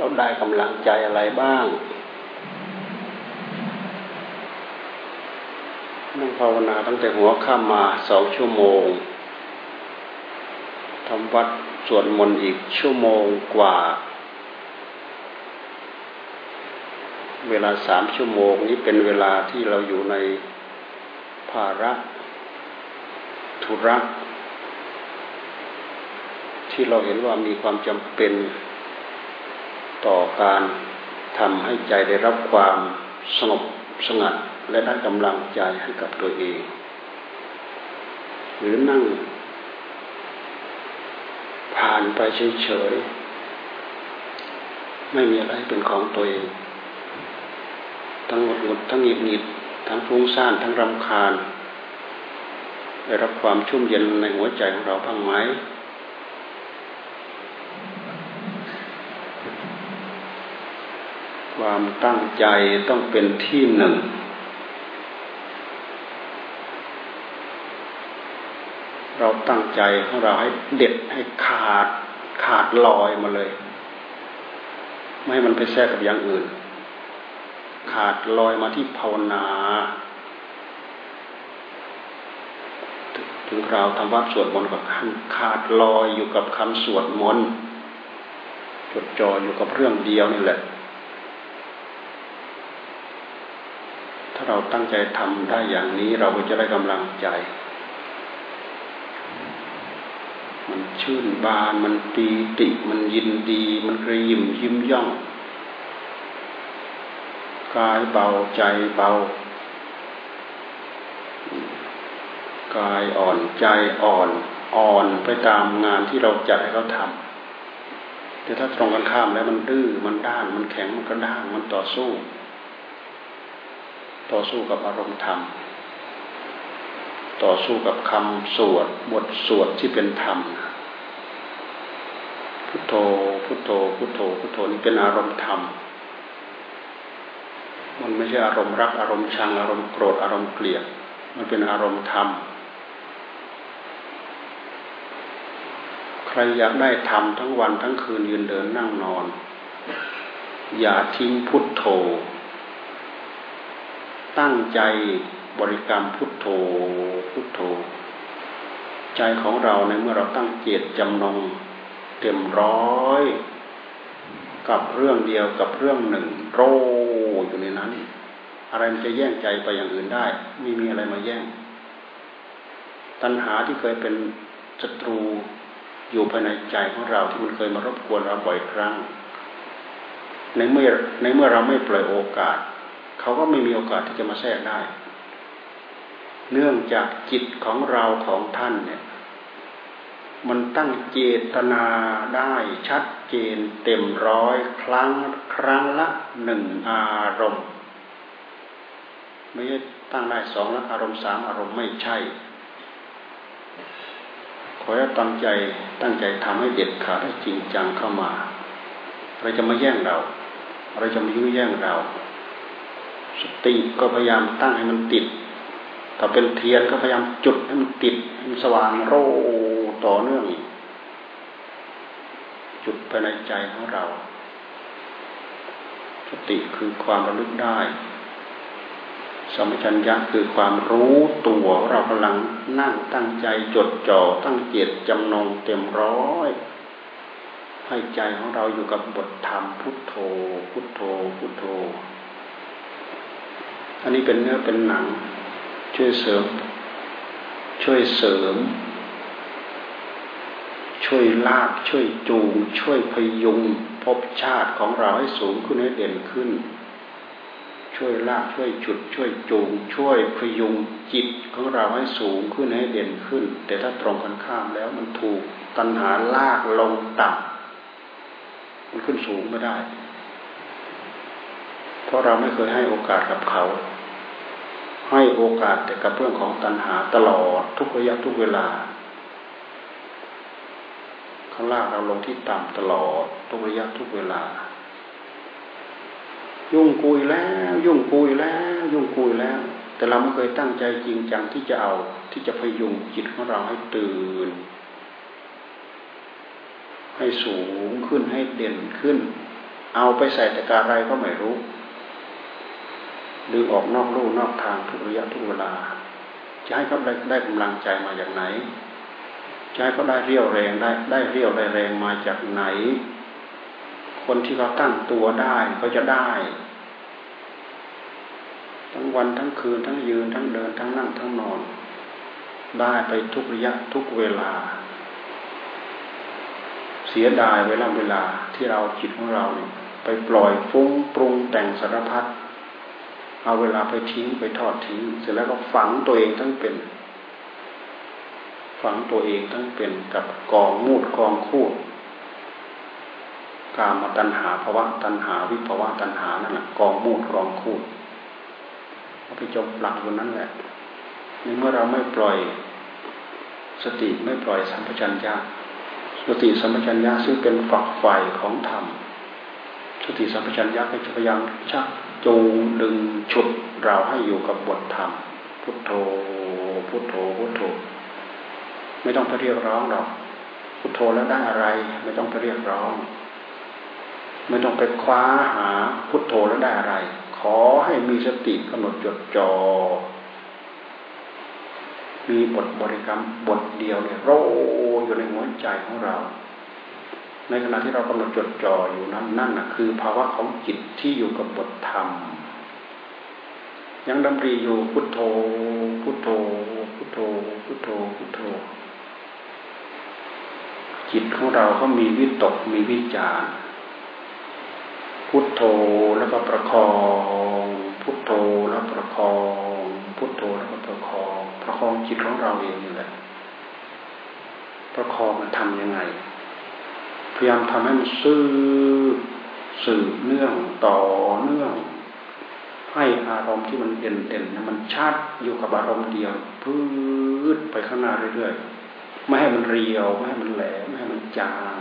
เราได้กำลังใจอะไรบ้างนั่งภาวนาตั้งแต่หัวข้ามมาสองชั่วโมงทำวัดสวดมนต์อีกชั่วโมงกว่า เวลาสามชั่วโมงนี้เป็นเวลาที่เราอยู่ในภาระ ธุระ ที่เราเห็นว่ามีความจำเป็น ต่อการทำให้ใจได้รับความสงบสงัดและได้กำลังใจให้กับตัวเอง หรือนั่ง ผ่านไปเฉยๆไม่มีอะไรเป็นของตัวเอง ทั้งหดหดทั้งหงิดหงิดทั้งฟุ้งซ่านทั้งรำคาญ ได้รับความชุ่มเย็นในหัวใจของเราบ้างไหม ความตั้งใจต้องเป็นที่หนึ่ง เราตั้งใจของเราให้เด็ดให้ขาดขาดลอยมาเลย ไม่ให้มันไปแทรกกับอย่างอื่น ขาดลอยมาที่ภาวนาถึงคราทำวัดสวดมนต์กับขขาดลอยอยู่กับคำสวดมนต์จดจ่ออยู่กับเรื่องเดียวนี่แหละ ถ้าเราตั้งใจทำได้อย่างนี้เราก็จะได้กำลังใจ มันชื่นบานมันปีติ มันยินดี มันกระยิมยิ้มย่องกายเบาใจเบากายอ่อนใจอ่อนอ่อนไปตามงานที่เราจัดให้เขาทำแต่ถ้าตรงกันข้ามแล้วมันดื้อมันด้านมันแข็งมันกระด้างมันต่อสู้ ต่อสู้กับอารมณ์ธรรม ต่อสู้กับคำสวดบทสวดที่เป็นธรรม พุทโธพุทโธพุทโธพุทโธนี่เป็นอารมณ์ธรรม มันไม่ใช่อารมณ์รักอารมณ์ชังอารมณ์โกรธอารมณ์เกลียด มันเป็นอารมณ์ธรรม ใครอยากได้ธรรมทั้งวันทั้งคืนยืนเดินนั่งนอน อย่าทิ้งพุทโธ ตั้งใจบริกรรมพุทโธพุทโธ ใจของเราในเมื่อเราตั้งเจตจำนงเต็มร้อย กับเรื่องเดียวกับเรื่องหนึ่งโรอยู่ในนั้น อะไรมันจะแย่งใจไปอย่างอื่นได้ ไม่มีอะไรมาแย่ง ตัณหาที่เคยเป็นศัตรูอยู่ภายในใจของเราที่มันเคยมารบกวนเราบ่อยครั้ง ในเมื่อในเมื่อเราไม่ปล่อยโอกาส เขาก็ไม่มีโอกาสที่จะมาแทรกได้ เนื่องจากจิตของเราของท่านเนี่ย มันตั้งเจตนาได้ชัดเจนเต็มร้อยครั้งครั้งละหนึ่งอารมณ์ ไม่ใช่ตั้งได้สองละอารมณ์สามอารมณ์ไม่ใช่ขอให้ตั้งใจตั้งใจทำให้เด็ดขาดให้จริงจังเข้ามา เราจะมาแย่งเรา เราจะมายุ่งแย่งเรา สติก็พยายามตั้งให้มันติดถ้าเป็นเทียนก็พยายามจุดให้มันติดให้มันสว่างโรต่อเนื่องจุดภายในใจของเรา สติคือความระลึกได้สมัชัญญะคือความรู้ตัวเรากำลังนั่งตั้งใจจดจ่อตั้งเจตจำนงเต็มร้อยให้ใจของเราอยู่กับบทธรรมพุทโธ พุทโธ พุทโธ อันนี้เป็นเนื้อเป็นหนัง ช่วยเสริม ช่วยเสริม ช่วยลาก ช่วยจูง ช่วยพยุงภพชาติของเราให้สูงขึ้นให้เด่นขึ้น ช่วยลากช่วยจุด ช่วยจูง ช่วยพยุงจิตของเราให้สูงขึ้นให้เด่นขึ้น แต่ถ้าตรงกันข้ามแล้วมันถูกตัณหาลากลงต่ำมันขึ้นสูงไม่ได้ เพราะเราไม่เคยให้โอกาสกับเขา ให้โอกาสแต่กับเรื่องของตัณหาตลอดทุกระยะทุกเวลาเขาลากเราลงที่ต่ำตลอดทุกระยะทุกเวลา ยุ่งกุยแล้ว ยุ่งกุยแล้ว ยุ่งกุยแล้ว แต่เราไม่เคยตั้งใจจริงจังที่จะเอาที่จะพยุงจิตของเราให้ตื่น ให้สูงขึ้นให้เด่นขึ้น เอาไปใส่แต่การอะไรก็ไม่รู้ ดึงออกนอกรูนอกทางทุกระยะทุกเวลา จะให้เขาได้ได้กำลังใจมาจากไหน จะให้เขาได้เรี่ยวแรงได้ได้เรี่ยวได้แรงมาจากไหน คนที่เขาตั้งตัวได้เขาจะได้ ทั้งวันทั้งคืนทั้งยืนทั้งเดินทั้งนั่งทั้งนอน ได้ไปทุกระยะทุกเวลา เสียดายเวลาเวลาที่เราจิตของเราเนี่ยไปปล่อยฟุ้งปรุงแต่งสารพัด เอาเวลาไปทิ้งไปทอดทิ้ง เสร็จแล้วก็ฝังตัวเองทั้งเป็น ฝังตัวเองทั้งเป็นกับกองมูดกองคูดกามาตัณหาภาวะตัณหาวิภาวะตัณหานั่นแหละกองมูดกองคูดเอาไปจมหลักอยู่นั้นแหละในเมื่อเราไม่ปล่อยสติไม่ปล่อยสัมปชัญญะสติสัมปชัญญะซึ่งเป็นฝักไฟของธรรมสติสัมปชัญญะก็จะพยายามชัก จูงดึงฉุดเราให้อยู่กับบทธรรม พุทโธ พุทโธ พุทโธ ไม่ต้องไปเรียกร้องหรอก พุทโธแล้วได้อะไร ไม่ต้องไปเรียกร้อง ไม่ต้องไปคว้าหาพุทโธแล้วได้อะไร ขอให้มีสติกำหนดจดจอ่อมีบทบริกรรมบทเดียวเนี่ยโรอยู่ในหัวใจของเรา ในขณะที่เรากำลังจดจ่ออยู่นั้นนั่นนะคือภาวะของจิตที่อยู่กับบทธรรม ยังดำรีอยู่พุทโธ พุทโธ พุทโธ พุทโธ พุทโธ จิตของเราก็มีวิตกมีวิจารพุทโธแล้วก็ประคอง พุทโธแล้วประคอง พุทโธแล้วก็ประคอง ประคองจิตของเราเองนี่แหละประคองมันทำยังไง พยายามทำให้มันซื่อสืบเนื่องต่อเนื่อง ให้อารมณ์ที่มันเด่นเด่นมันชัดอยู่กับอารมณ์เดียวพืดไปข้างหน้าเรื่อยๆไม่ให้มันเรียวไม่ให้มันแหลมไม่ให้มันจาง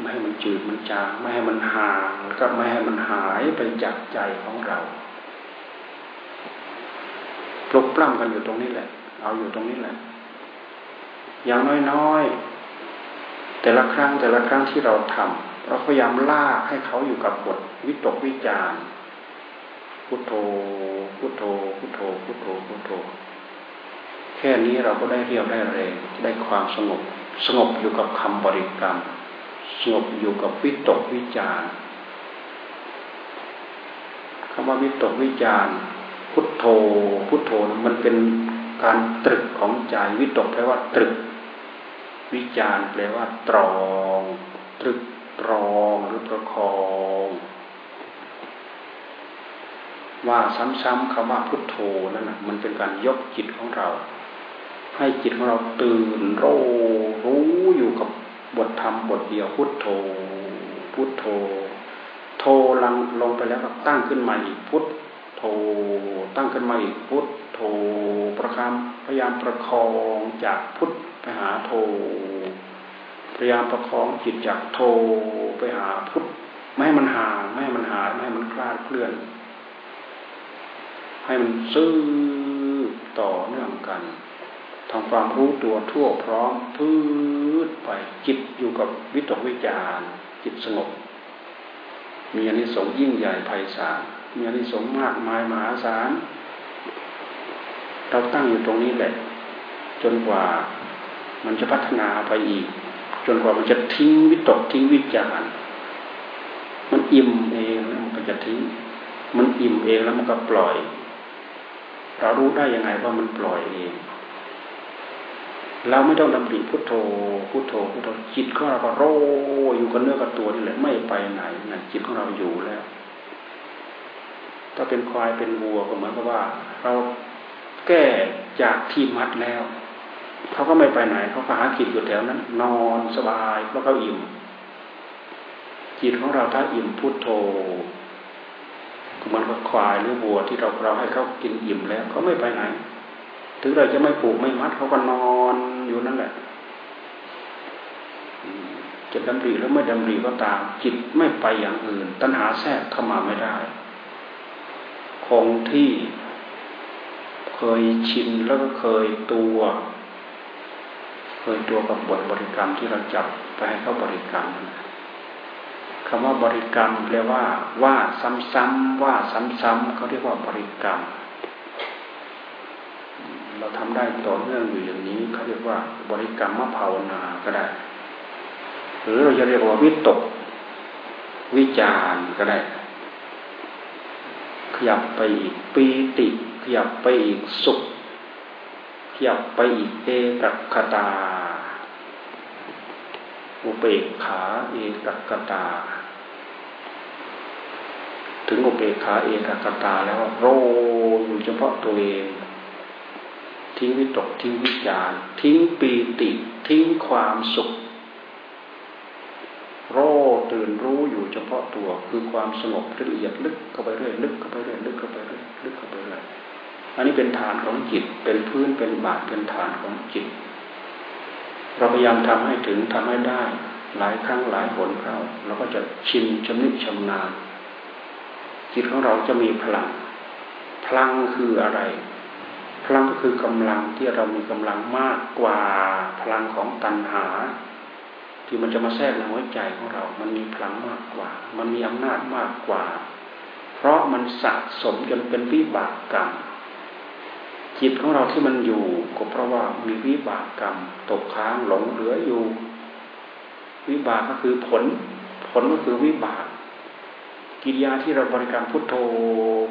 ไม่ให้มันจืดมันจางไม่ให้มันห่างแล้วก็ไม่ให้มันหายไปจากใจของเราปลุกปล้ำกันอยู่ตรงนี้แหละ เอาอยู่ตรงนี้แหละ อย่างน้อยๆ แต่ละครั้งแต่ละครั้งที่เราทำเราพยายามลากให้เขาอยู่กับบทวิตกวิจารพุทโธพุทโธพุทโธพุทโธพุทโธ แค่นี้เราก็ได้เรียวได้แรงได้ความสงบ สงบอยู่กับคำบริกรรม สงบอยู่กับวิตกวิจารคำว่าวิตกวิจารพุทโธ พุทโธมันเป็นการตรึกของใจวิตกแปลว่าตรึก วิจารแปลว่า ตรองตรึกตรองหรือประคอง ว่าซ้ำๆคำว่าพุทโธนั่นนะมันเป็นการยกจิตของเรา ให้จิตของเราตื่นโรรู้อยู่กับบทธรรมบทเดียวพุทโธ พุทโธ โทลังลงไปแล้วก็ตั้งขึ้นมาอีกพุทโธตั้งขึ้นมาอีกพุทโธประคำพยายามประคองจากพุท ไปหาโทพยายามประคองจิตจากโทไปหาพุทธไม่ให้มันห่างไม่ให้มันหายไม่ให้มันคลาดเคลื่อน ให้มันซื่อต่อเนื่องกันทำความรู้ตัวทั่วพร้อมพื้นไปจิตอยู่กับวิตกวิจารจิตสงบ มีอนิสงส์ยิ่งใหญ่ไพศาลมีอนิสงส์มากมายมหาศาลเราตั้งอยู่ตรงนี้แหละ จนกว่า มันจะพัฒนาไปอีก จนกว่ามันจะทิ้งวิตกทิ้งวิจารมันอิ่มเองแล้วมันก็จะทิ้ง มันอิ่มเองแล้วมันก็ปล่อย เรารู้ได้ยังไงว่ามันปล่อยเอง เราไม่ต้องดำริพุทโธพุทโธพุทโธจิตของเราก็โรอยู่กับเนื้อกับตัวนี่แหละไม่ไปไหนนะจิตของเราอยู่แล้ว ถ้าเป็นควายเป็นวัวก็เหมือนกับว่า เราแก้จากที่มัดแล้ว เขาก็ไม่ไปไหน เขาก็หากินอยู่แถวนั้น นอนสบายเพราะเขาอิ่มจิตของเราถ้าอิ่มพุทโธมันก็ควายหรือวัวที่เราเราให้เขากินอิ่มแล้วเขาไม่ไปไหน ถึงเราจะไม่ปลูกไม่มัดเขาก็นอนอยู่นั่นแหละจะดำริหรือไม่ดำริก็ตาม จิตไม่ไปอย่างอื่น ตัณหาแทรกเข้ามาไม่ได้ คงที่เคยชินแล้วก็เคยตัว เคยตัวกับบทบริกรรมที่เราจับไปให้เขาบริกรรมคคำว่าบริกรรมแปลว่าว่าซ้ำๆว่าซ้ำๆเขาเรียกว่าบริกรรม เราทำได้ต่อเนื่องอยู่อย่างนี้เขาเรียกว่า บริกรรมมภาวนาก็ได้ หรือเราจะเรียกว่าวิตก วิจารก็ได้ ขยับไปอีกปีติ ขยับไปอีกสุข ขยับไปอีกเอกคตา อุเบกขาเอกกตา ถึงอุเบกขาเอกกตาแล้วโรอยู่เฉพาะตัวเอง ทิ้งวิตกทิ้งวิจารทิ้งปีติทิ้งความสุข โรตื่นรู้อยู่เฉพาะตัวคือความสงบละเอียดลึกเข้าไปเรื่อยลึกเข้าไปเรื่อยลึกเข้าไปเรื่อยลึกเข้าไปเรื่อย อันนี้เป็นฐานของจิต เป็นพื้นเป็นบาทเป็นฐานของจิต เราพยายามทำให้ถึงทำให้ได้ หลายครั้งหลายหนเข้าเราก็จะชินชำนิชำนาญจิตของเราจะมีพลัง พลังคืออะไร พลังก็คือกำลังที่เรามีกำลังมากกว่าพลังของตัณหา ที่มันจะมาแทรกในหัวใจของเรา มันมีพลังมากกว่า มันมีอำนาจมากกว่า เพราะมันสะสมจนเป็นวิบากกรรม จิตของเราที่มันอยู่ ก็เพราะว่ามีวิบากกรรม ตกค้างหลงเหลืออยู่ วิบากก็คือผล ผลก็คือวิบาก กิริยาที่เราบริกรรมพุทโธ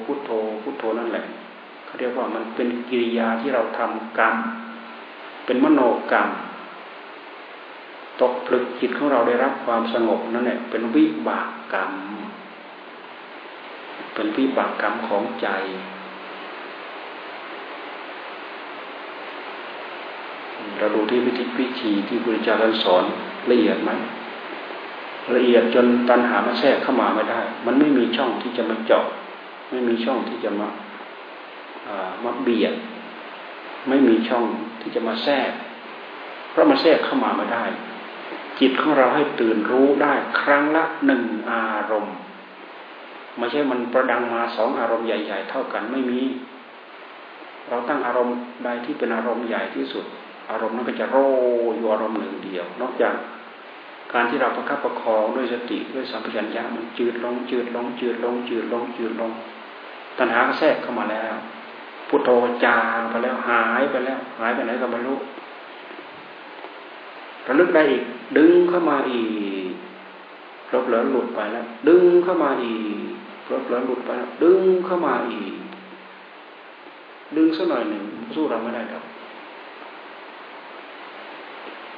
พุทโธพุทโธนั่นแหละเขาเรียกว่ามันเป็นกิริยาที่เราทำกรรม เป็นมโนกรรม ตกผลึกจิตของเราได้รับความสงบนั่นแหละเป็นวิบากกรรม เป็นวิบากกรรมของใจ เราดูที่วิธีวิธีที่พระเจ้าท่านสอนละเอียดไหมละเอียดจนตัณหามาแทรกเข้ามาไม่ได้ มันไม่มีช่องที่จะมาเจาะ ไม่มีช่องที่จะมามาเบียด ไม่มีช่องที่จะมาแทรก เพราะมันแทรกเข้ามาไม่ได้ จิตของเราให้ตื่นรู้ได้ครั้งละหนึ่งอารมณ์ ไม่ใช่มันประดังมาสองอารมณ์ใหญ่ ๆ เท่ากันไม่มี เราตั้งอารมณ์ใดที่เป็นอารมณ์ใหญ่ที่สุด อารมณ์นั้นก็จะโรอยู่อารมณ์หนึ่งเดียว นอกจากการที่เราประคับประคองด้วยสติด้วยสัมผัสัญญามันจืดลงจืดลงจืดลงจืดลงจืดลง ตัณหาแทรกเข้ามาแล้วพุทโธจางไปแล้วหายไปแล้ว หายไปไหนก็ไม่รู้ระลึกได้อีก ดึงเข้ามาอีกลบเหลือหลุดไปแล้ว ดึงเข้ามาอีกลบเหลือหลุดไปแล้ว ดึงเข้ามาอีก ดึงสักหน่อยหนึ่งสู้เราไม่ได้หรอก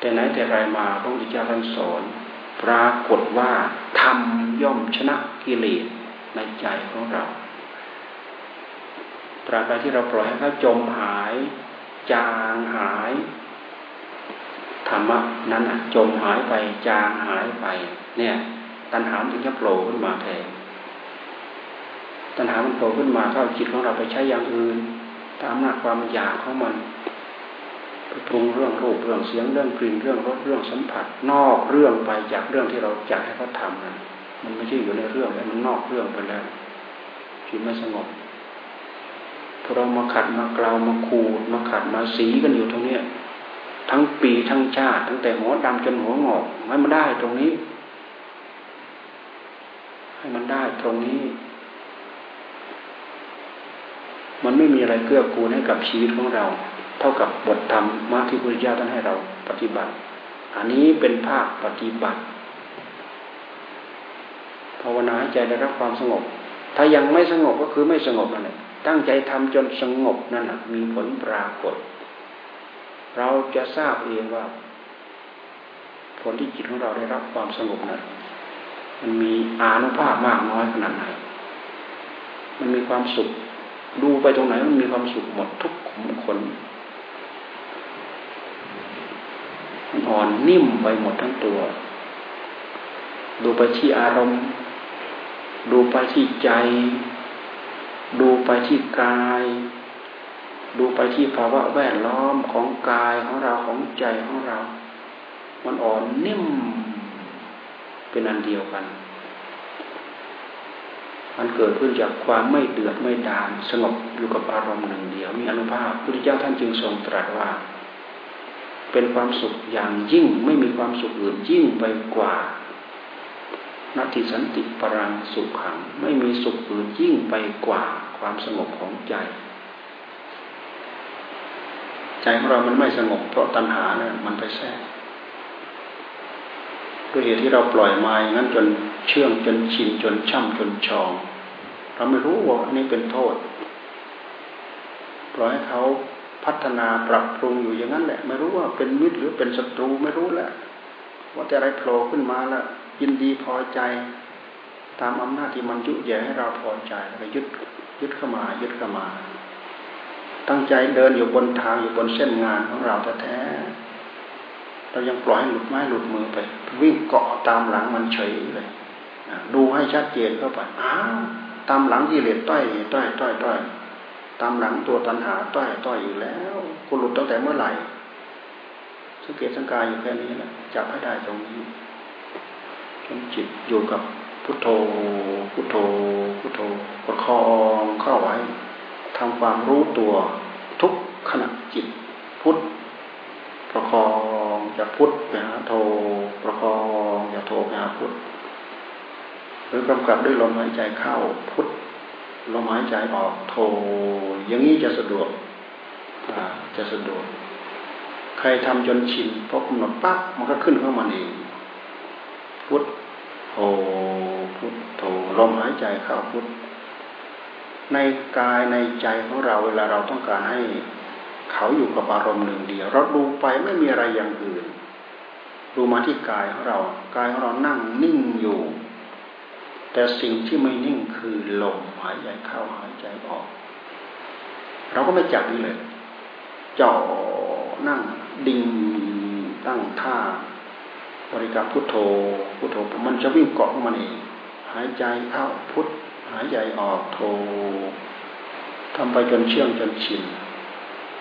แต่ไหนแต่ไรมาพระพุทธเจ้าท่านสอนปรากฏว่าทำย่อมชนะกิเลสในใจของเรา ตราบใดที่เราปล่อยให้เขาจมหาย จางหายธรรมะนั้นจมหายไปจางหายไป เนี่ย ตัณหาถึงจะโผล่ขึ้นมาแทนตัณหามันโผล่ขึ้นมาเข้าจิตของเราไปใช้อย่างอื่นตามหน้าความอยากของมัน ปรุงเรื่องรูปเรื่องเสียงเรื่องกลิ่นเรื่องรสเรื่องสัมผัส นอกเรื่องไปจากเรื่องที่เราอยากให้เขาทำนั้นมันไม่ใช่อยู่ในเรื่องแล้วมันนอกเรื่องไปแล้วจิตไม่สงบพอเรามาขัดมากลาวมาขูดมาขัดมาสีกันอยู่ตรงเนี้ยทั้งปีทั้งชาติตั้งแต่หัวดำจนหัวงอกให้มันได้ตรงนี้ ให้มันได้ตรงนี้ มันไม่มีอะไรเกื้อกูลให้กับชีวิตของเรา เท่ากับบทธรรมมาที่พระเจ้าท่านให้เราปฏิบัติ อันนี้เป็นภาคปฏิบัติภาวนาให้ใจได้รับความสงบ ถ้ายังไม่สงบก็คือไม่สงบนั่นแหละตั้งใจทำจนสงบนั่นแหละมีผลปรากฏ เราจะทราบเองว่า ผลที่จิตของเราได้รับความสงบนั้นมันมีอานุภาพมากน้อยขนาดไหน มันมีความสุข ดูไปตรงไหนมันมีความสุขหมดทุกขุมขนมัน อ่อนนิ่มไปหมดทั้งตัว ดูไปที่อารมณ์ ดูไปที่ใจ ดูไปที่กาย ดูไปที่ภาวะแวดล้อมของกายของเราของใจของเรา มันอ่อนนิ่ม เป็นอันเดียวกัน มันเกิดขึ้นจากความไม่เดือดไม่ดานสงบอยู่กับอารมณ์หนึ่งเดียว มีอนุภาพพระพุทธเจ้าท่านจึงทรงตรัสว่า เป็นความสุขอย่างยิ่งไม่มีความสุขอื่นยิ่งไปกว่านัตติสันติปรังสุขขัง ไม่มีสุขอื่นยิ่งไปกว่าความสงบของใจ ใจของเรามันไม่สงบเพราะตัณหานี่ยมันไปแทรกด้วยเหตุที่เราปล่อยมาอย่างนั้นจนเชื่องจนชินจนช่ำจนชอง เราไม่รู้ว่าอันนี้เป็นโทษปล่อยให้เขา พัฒนาปรับปรุงอยู่อย่างนั้นแหละ ไม่รู้ว่าเป็นมิตรหรือเป็นศัตรูไม่รู้แหละว่าแต่อะไรโผล่ขึ้นมาแล้วยินดีพอใจ ตามอำนาจที่มันยุแย่ให้เราพอใจแล้วยึดยึดเข้ามา ยึดเข้ามา ตั้งใจเดินอยู่บนทางอยู่บนเส้นงานของเราแท้ๆเรายังปล่อยให้หลุดไม้หลุดมือไป วิ่งเกาะตามหลังมันเฉยเลยดูให้ชัดเจนเข้าไปอ้าวตามหลังที่เหลือต้อยต้อยต้อยต้อย ตามหลังตัวตันหาต้อยต้อยอยู่แล้วกูหลุดตั้งแต่เมื่อไหร่สังเกตสังกายอยู่แค่นี้แหละจับให้ได้ตรงนี้จนจิตอยู่กับพุทโธ พุทโธ พุทโธประคองเข้าไว้ทำความรู้ตัวทุกขณะจิต พุทประคองอย่าพุทไปหาโทประคองอย่าโทไปหาพุทหรือกำกับด้วยลมหายใจเข้าพุท ลมหายใจออกโทอย่างนี้จะสะดวกจะสะดวก ใครทำจนชินพอกำหนดปั๊บมันก็ขึ้นเข้ามาเองพุทโธพุทโธลมหายใจเข้าพุทในกายในใจของเราเวลาเราต้องการให้เขาอยู่กับอารมณ์หนึ่งเดียว เราดูไปไม่มีอะไรอย่างอื่น ดูมาที่กายของเรา กายของเรานั่งนิ่งอยู่ แต่สิ่งที่ไม่นิ่งคือลมหายใจเข้าหายใจออก เราก็ไม่จับนี่เลยจ่อนั่งดิ่งตั้งท่าบริกรรมพุทโธพุทโธมันจะวิ่งเกาะมันเองหายใจเข้าพุทหายใจออกโธทำไปจนเชื่องจนชิน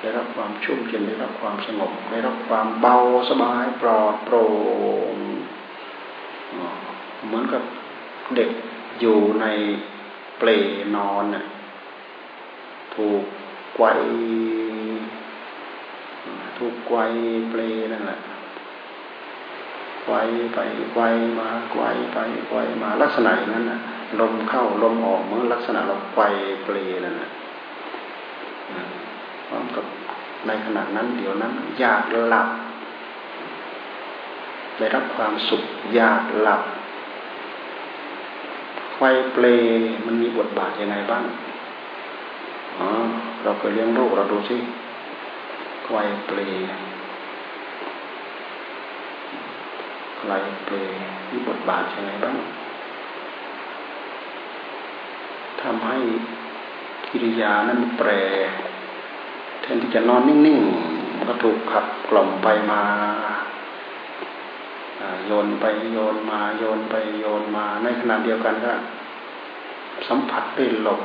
ได้รับความชุ่มเย็นได้รับความสงบได้รับความเบาสบายปลอดโปร่งเหมือนกับ เด็กอยู่ในเปลนอนน่ะถูกไกวถูกไกวเปลนั่นแหละไกวไปไกวมาไกวไปไกวมาลักษณะอย่างนั้นน่ะลมเข้าลมออกเมื่อลักษณะเราไกวเปลนั่นแหละพร้อมกับในขณะนั้นเดี๋ยวนั้น อยากหลับได้รับความสุขอยากหลับ ไฟเปลมันมีบทบาทยังไงบ้างอ๋อเราเคยเลี้ยงลูกเราดูสิไฟเปลไฟเปลมีบทบาทยังไงบ้างทำให้กิริยานั้นแปรแทนที่จะนอนนิ่งๆมันก็ถูกขับกล่อมไปมา โยนไปโยนมาโยนไปโยนมา ในขณะเดียวกันก็สัมผัสด้วยลม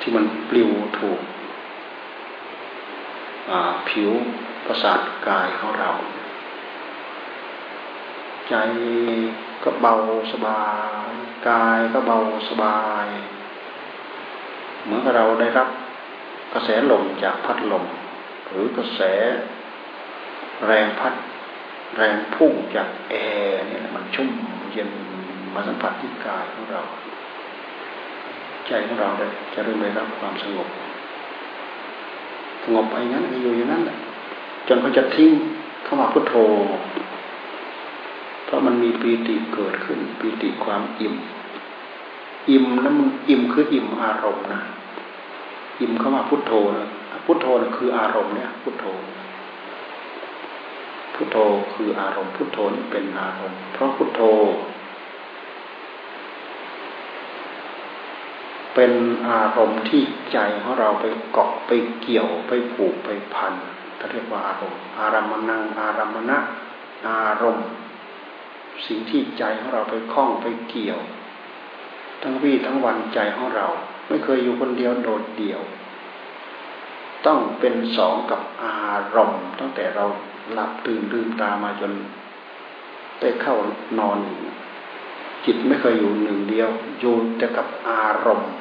ที่มันปลิวถูกผิวประสาทกายของเรา ใจก็เบาสบาย กายก็เบาสบาย เหมือนกับเราได้รับกระแสลมจากพัดลม หรือกระแสแรงพัด แรงพุ่งจากแอร์เนี่ยมันชุ่มเย็นมาสัมผัสที่กายของเรา ใจของเราได้จะเริ่มได้รับความสงบสงบไปงั้นอยู่อย่างนั้นแหละจนเขาจะทิ้งเข้ามาพุทโธ เพราะมันมีปีติเกิดขึ้นปีติความอิ่ม อิ่มแล้วมันอิ่มคืออิ่มอารมณ์นะอิ่มเข้ามาพุทโธนะพุทโธนะคืออารมณ์เนี่ย พุทโธ พุทโธคืออารมณ์พุทโธนี่เป็นอารมณ์เพราะพุทโธ เป็นอารมณ์ที่ใจของเราไปเกาะไปเกี่ยวไปผูกไปพันถ้าเรียกว่าอารมณ์ อารามนังอารามณะอารมณ์ สิ่งที่ใจของเราไปคล้องไปเกี่ยว ทั้งวี่ทั้งวันใจของเรา ไม่เคยอยู่คนเดียวโดดเดี่ยว ต้องเป็นสองกับอาารมณ์ ตั้งแต่เราหลับตื่นลืมตามาจนได้เข้านอน จิตไม่เคยอยู่หนึ่งเดียวอยู่แต่กับอารมณ์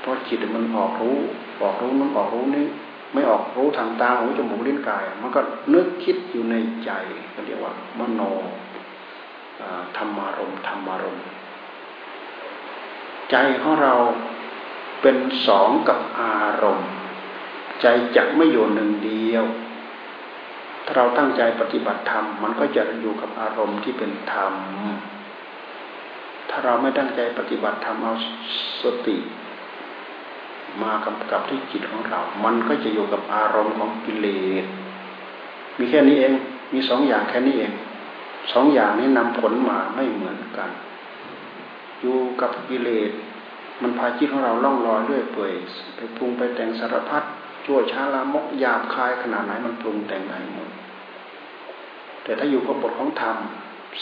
เพราะจิตมันออกรู้ ออกรู้นั้นออกรู้นี้ไม่ออกรู้ทางตาหูจมูกลิ้นกาย มันก็นึกคิดอยู่ในใจก็เรียกว่ามโนธรรมารมธรรมารมใจของเราเป็นสองกับอารมณ์ ใจจะไม่อยู่หนึ่งเดียว ถ้าเราตั้งใจปฏิบัติธรรม มันก็จะอยู่กับอารมณ์ที่เป็นธรรม ถ้าเราไม่ตั้งใจปฏิบัติธรรมเอาสติ มากำกับที่จิตของเรา มันก็จะอยู่กับอารมณ์ของกิเลส มีแค่นี้เอง มีสองอย่างแค่นี้เอง สองอย่างนี้นำผลมาไม่เหมือนกัน อยู่กับกิเลสมันพาจิตของเราล่องลอยเรื่อยเปื่อยไปปรุงไปแต่งสารพัด ชั่วช้าลามกหยาบคายขนาดไหนมันปรุงแต่งได้หมดแต่ถ้าอยู่กับบทของธรรม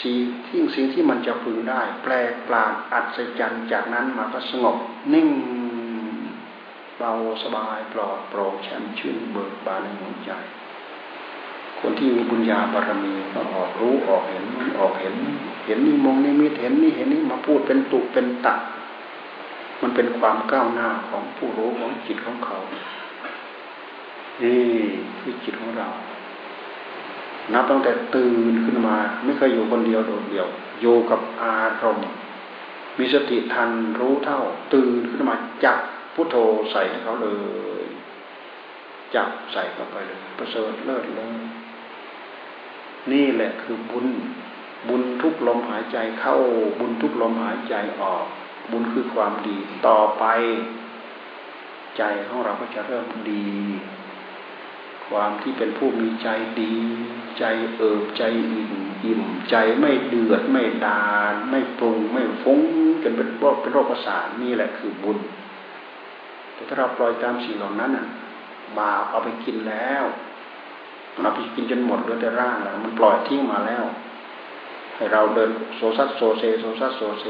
สิ่งที่สิ่งที่มันจะพึงได้ แปลกปราดอัศจรรย์จากนั้นมาก็สงบ นิ่ง เบาสบายปลอดโปร่งแช่มชื่นเบิกบานในหัวใจ คนที่มีบุญญาบารมีก็ออกรู้ออกเห็นออกเห็น เห็นนี่มองนี่มิเห็นนี่เห็นนี่มาพูดเป็นตุเป็นตักมันเป็นความก้าวหน้าของผู้รู้ของจิตของเขา นี่คือจิตของเรา นับตั้งแต่ตื่นขึ้นมา ไม่เคยอยู่คนเดียวโดดเดี่ยว อยู่กับอารมณ์มีสติทันรู้เท่า ตื่นขึ้นมาจับพุทโธใส่ให้เขาเลย จับใส่เข้าไปเลย ประเสริฐเลิศเลยนี่แหละคือบุญ บุญทุกลมหายใจเข้า บุญทุกลมหายใจออก บุญคือความดีต่อไป ใจของเราก็จะเริ่มดี ความที่เป็นผู้มีใจดี ใจเอิบใจอิ่มอิ่มใจไม่เดือดไม่ดาล ไม่ปรุงไม่ฟุ้งจนเป็นโรคเป็นโรคประสาทนี่แหละคือบุญ แต่ถ้าเราปล่อยตามสิ่งเหล่านั้นบาปเอาไปกินแล้วเอาไปกินจนหมดเหลือแต่ร่างแล้วมันปล่อยทิ้งมาแล้ว ให้เราเดินโซซัดโซเซโซซัดโซเซ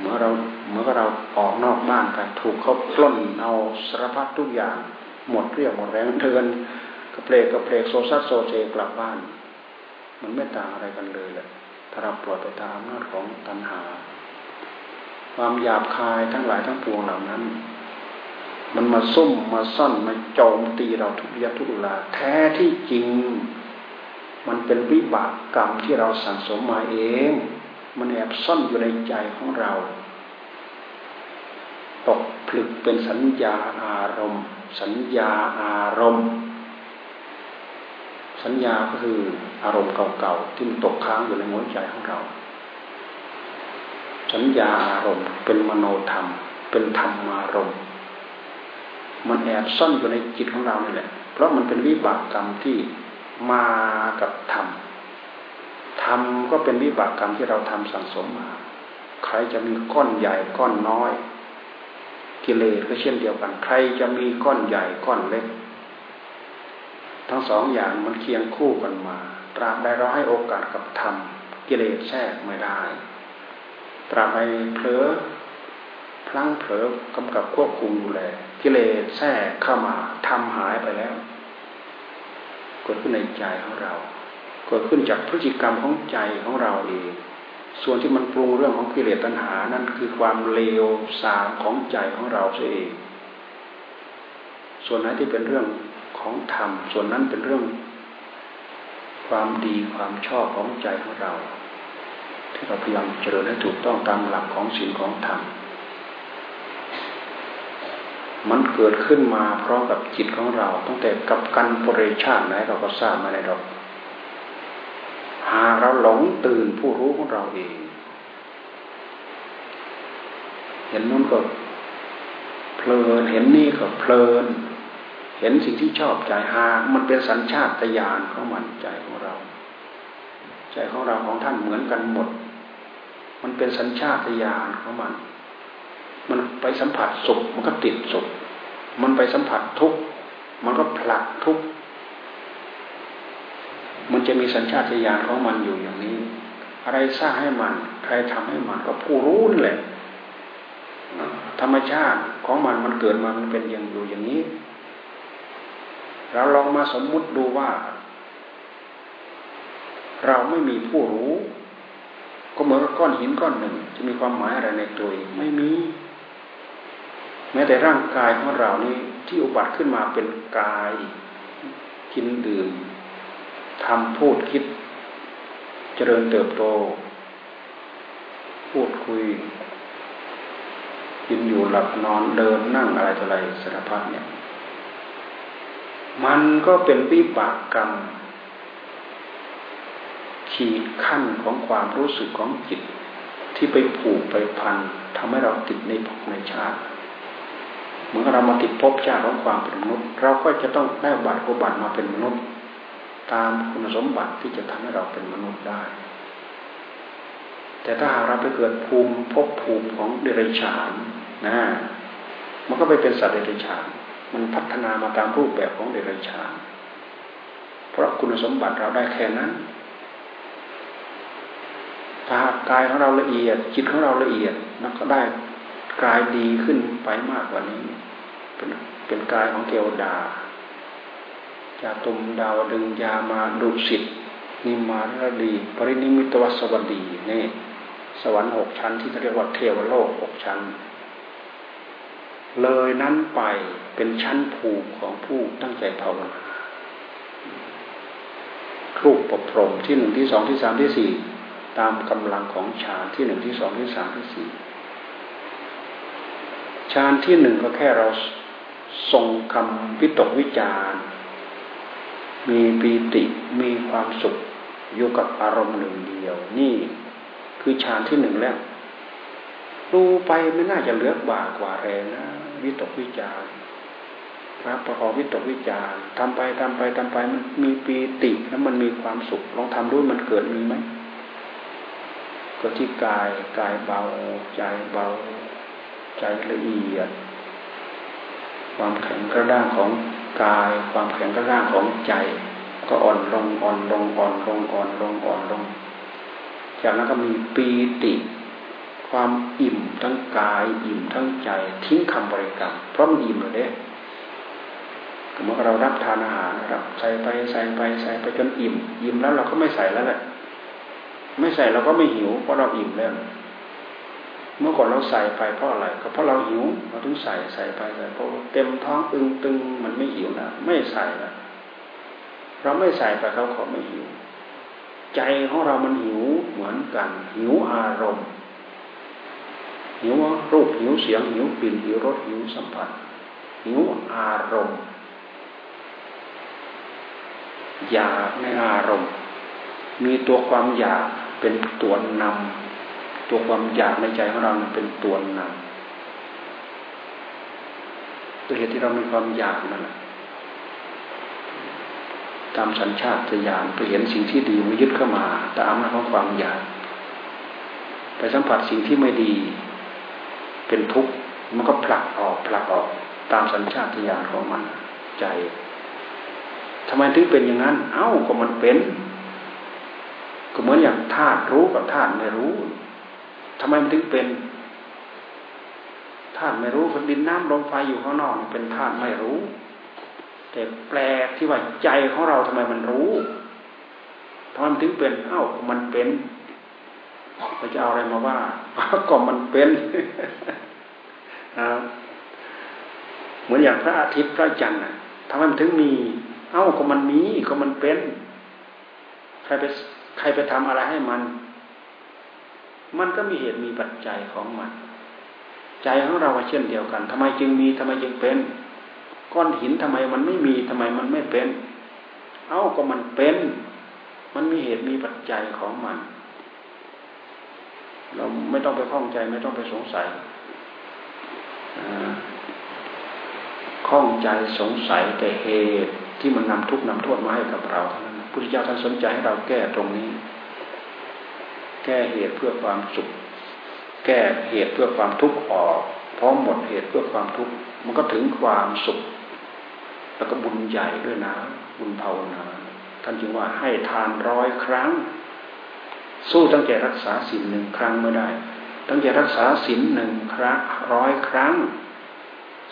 เมื่อเราเมื่อเราออกนอกบ้านไปถูกเขาปล้นเอาสารพัดทุกอย่าง หมดเรี่ยวหมดแรงเดินกระเพลกกระเพลกโซซัสโซเซกลับบ้าน มันไม่ต่างอะไรกันเลยแหละถ้าเราปล่อยไปตามอำนาจของตัณหา ความหยาบคายทั้งหลายทั้งปวงเหล่านั้น มันมาซุ่มมาซ่อนมาโจมตีเราทุกระยะทุกเวลาแท้ที่จริง มันเป็นวิบากกรรมที่เราสั่งสมมาเอง มันแอบซ่อนอยู่ในใจของเรา ตกผลึกเป็นสัญญาอารมณ์ สัญญาอารมณ์ สัญญาก็คืออารมณ์เก่าๆที่มันตกค้างอยู่ในหัวใจของเรา สัญญาอารมณ์เป็นมโนธรรม เป็นธรรมอารมณ์ มันแอบซ่อนอยู่ในจิตของเรานี่แหละ เพราะมันเป็นวิบากกรรมที่มากับธรรม ทำก็เป็นวิบากกรรมที่เราทำสั่งสมมา ใครจะมีก้อนใหญ่ก้อนน้อย กิเลสก็เช่นเดียวกัน ใครจะมีก้อนใหญ่ก้อนเล็ก ทั้งสองอย่างมันเคียงคู่กันมา ตราบใดเราให้โอกาสกับธรรมกิเลสแทรกไม่ได้ ตราบใดเผลอพลั้งเผลอกำกับควบคุมดูแลกิเลสแทรกเข้ามาทำหายไปแล้ว เกิดขึ้นในใจของเรา เกิดขึ้นจากพฤติกรรมของใจของเราเอง ส่วนที่มันปรุงเรื่องของกิเลสตัณหานั่นคือความเลวสามของใจของเราเอง ส่วนไหนที่เป็นเรื่องของธรรม ส่วนนั้นเป็นเรื่อง ความดีความชอบของใจของเรา ที่เราพยายามเจริญให้ถูกต้องตามหลักของศีลของธรรมมันเกิดขึ้นมาเพร้อมกับจิตของเรา ตั้งแต่กับกันปริชาติไหนเราก็ทราบมาในเรา หากเราหลงตื่นผู้รู้ของเราเอง เห็นนู้นก็เพลินเห็นนี่ก็เพลิน เห็นสิ่งที่ชอบใจหากมันเป็นสัญชาตญาณของมันใจของเรา ใจของเราของท่านเหมือนกันหมด มันเป็นสัญชาตญาณของมัน มันไปสัมผัสสุขมันก็ติดสุข มันไปสัมผัสทุกข์มันก็ผลักทุกข์ มันจะมีสัญชาตญาณของมันอยู่อย่างนี้ อะไรสร้างให้มัน ใครทำให้มันก็ผู้รู้นั่แหละธรรมชาติของมันมันเกิดมามันเป็นอย่างอยู่อย่างนี้ เราลองมาสมมุติดูว่า เราไม่มีผู้รู้ ก็เหมือนก้อนหินก้อนหนึ่ง จะมีความหมายอะไรในตัวเองไม่มี แม้แต่ร่างกายของเรานี่ที่อุบัติขึ้นมาเป็นกาย กินดื่ม ทำพูดคิดจริญเติบโต พูดคุย กินอยู่หลับนอนเดินนั่งอะไรต่ออะไรสารพัดเนี่ย มันก็เป็นวิบากกรรม ขีดขั้นของความรู้สึกของจิต ที่ไปผูกไปพันทำให้เราติดในภพในชาติเหมือนเรามาติดภพชาติของความเป็นมนุษย์ เราก็จะต้องได้บัตรอุบัติมาเป็นมนุษย์ ตามคุณสมบัติที่จะทำให้เราเป็นมนุษย์ได้ แต่ถ้าหากเราไปเกิดภูมิภพภูมิของเดรัจฉานนะมันก็ไปเป็นสัตว์เดรัจฉาน มันพัฒนามาตามรูปแบบของเดรัจฉาน เพราะคุณสมบัติเราได้แค่นั้นถ้ากายของเราละเอียด จิตของเราละเอียดมันก็ได้กายดีขึ้นไปมากกว่านี้ เป็นเป็นกายของเทวดา จากตุมดาวดึงยามาดุสิตนิมารดีปรินิมิตวสวัสดีนี่สวรรค์หกชั้นที่เรียกว่าเทวโลกหกชั้น เลยนั้นไปเป็นชั้นภูมิของผู้ตั้งใจภาวนาครูปปรพรมที่หนึ่งที่สองที่สามที่สี่ตามกำลังของฌานที่หนึ่งที่สองที่สามที่สี่ฌานที่หนึ่งก็แค่เราทรงคำวิตกวิจาร มีปีติมีความสุขอยู่กับอารมณ์หนึ่งเดียว นี่คือฌานที่หนึ่งแล้วดูไปไม่น่าจะเลือกบ่ากว่าแรงนะวิตกวิจารครับประกอบวิตกวิจารทำไปทำไปทำไปมันมีปีติแล้วมันมีความสุขลองทำดูมันเกิดมีไหมก็ที่กายกายเบา ใจเบา ใจละเอียด ความแข็งกระด้างของ กาย ความแข็งกระด้างของใจ ก็อ่อนลงอ่อนลงอ่อนลงอ่อนลงอ่อนลง จากนั้นก็มีปีติ ความอิ่มทั้งกาย อิ่มทั้งใจ ทิ้งคำบริกรรมเพราะมันอิ่มเลยเด้เมื่อเรารับทานอาหารครับใส่ไปใส่ไปใส่ไปจนอิ่ม อิ่มแล้วเราก็ไม่ใส่แล้วแหละไม่ใส่เราก็ไม่หิวเพราะเราอิ่มแล้ว เมื่อก่อนเราใส่ไปเพราะอะไรก็เพราะเราหิว เราถึงใส่ใส่ไปใส่เพราะเต็มท้องตึงตึงมันไม่หิวนะไม่ใส่ละเราไม่ใส่ไปเขาขอไม่หิว ใจของเรามันหิวเหมือนกัน หิวอารมณ์ หิวรูปหิวเสียงหิวกลิ่นหิวรสหิวสัมผัส หิวอารมณ์อยากในอารมณ์ มีตัวความอยากเป็นตัวนำ ตัวความอยากในใจของเราเป็นตัวนำตัวเหตุที่เรามีความอยากนั่นแหละตามสัญชาติญาณไปเห็นสิ่งที่ดีมันยึดเข้ามาตามอำนาจของความอยาก ไปสัมผัสสิ่งที่ไม่ดี เป็นทุกข์มันก็ผลักออกผลักออกตามสัญชาติญาณของมันใจทำไมถึงเป็นอย่างนั้น เอ้าก็มันเป็น ก็เหมือนอย่างธาตุรู้กับธาตุไม่รู้ ทำไมมันถึงเป็นธาตุไม่รู้คนดินน้ำลมไฟอยู่ข้างนอกเป็นธาตุไม่รู้ แต่แปลกที่ว่าใจของเราทำไมมันรู้ทำไมมันถึงเป็นเอ้ามันเป็นเราจะเอาอะไรมาว่าก็มันเป็นเหมือนอย่างพระอาทิตย์พระจันทร์ทำไมมันถึงมี เอ้าก็มันมีก็มันเป็น ใครไปใครไปทำอะไรให้มัน มันก็มีเหตุมีปัจจัยของมัน ใจของเราเช่นเดียวกันทำไมจึงมีทำไมจึงเป็น ก้อนหินทำไมมันไม่มีทำไมมันไม่เป็น เอ้าก็มันเป็น มันมีเหตุมีปัจจัยของมัน เราไม่ต้องไปข้องใจไม่ต้องไปสงสัยข้องใจสงสัยแต่เหตุที่มันนำทุกข์นำโทษมาให้กับเราเท่านั้นพุทธเจ้าท่านสนใจให้เราแก้ตรงนี้ แก้เหตุเพื่อความสุข แก้เหตุเพื่อความทุกข์ออกพร้อมหมดเหตุเพื่อความทุกข์มันก็ถึงความสุข แล้วก็บุญใหญ่ด้วยนะ บุญภาวนาท่านจึงว่าให้ทานร้อยครั้ง สู้ตั้งแต่รักษาศีลหนึ่งครั้งไม่ได้ ตั้งแต่รักษาศีลหนึ่งครั้งร้อยครั้ง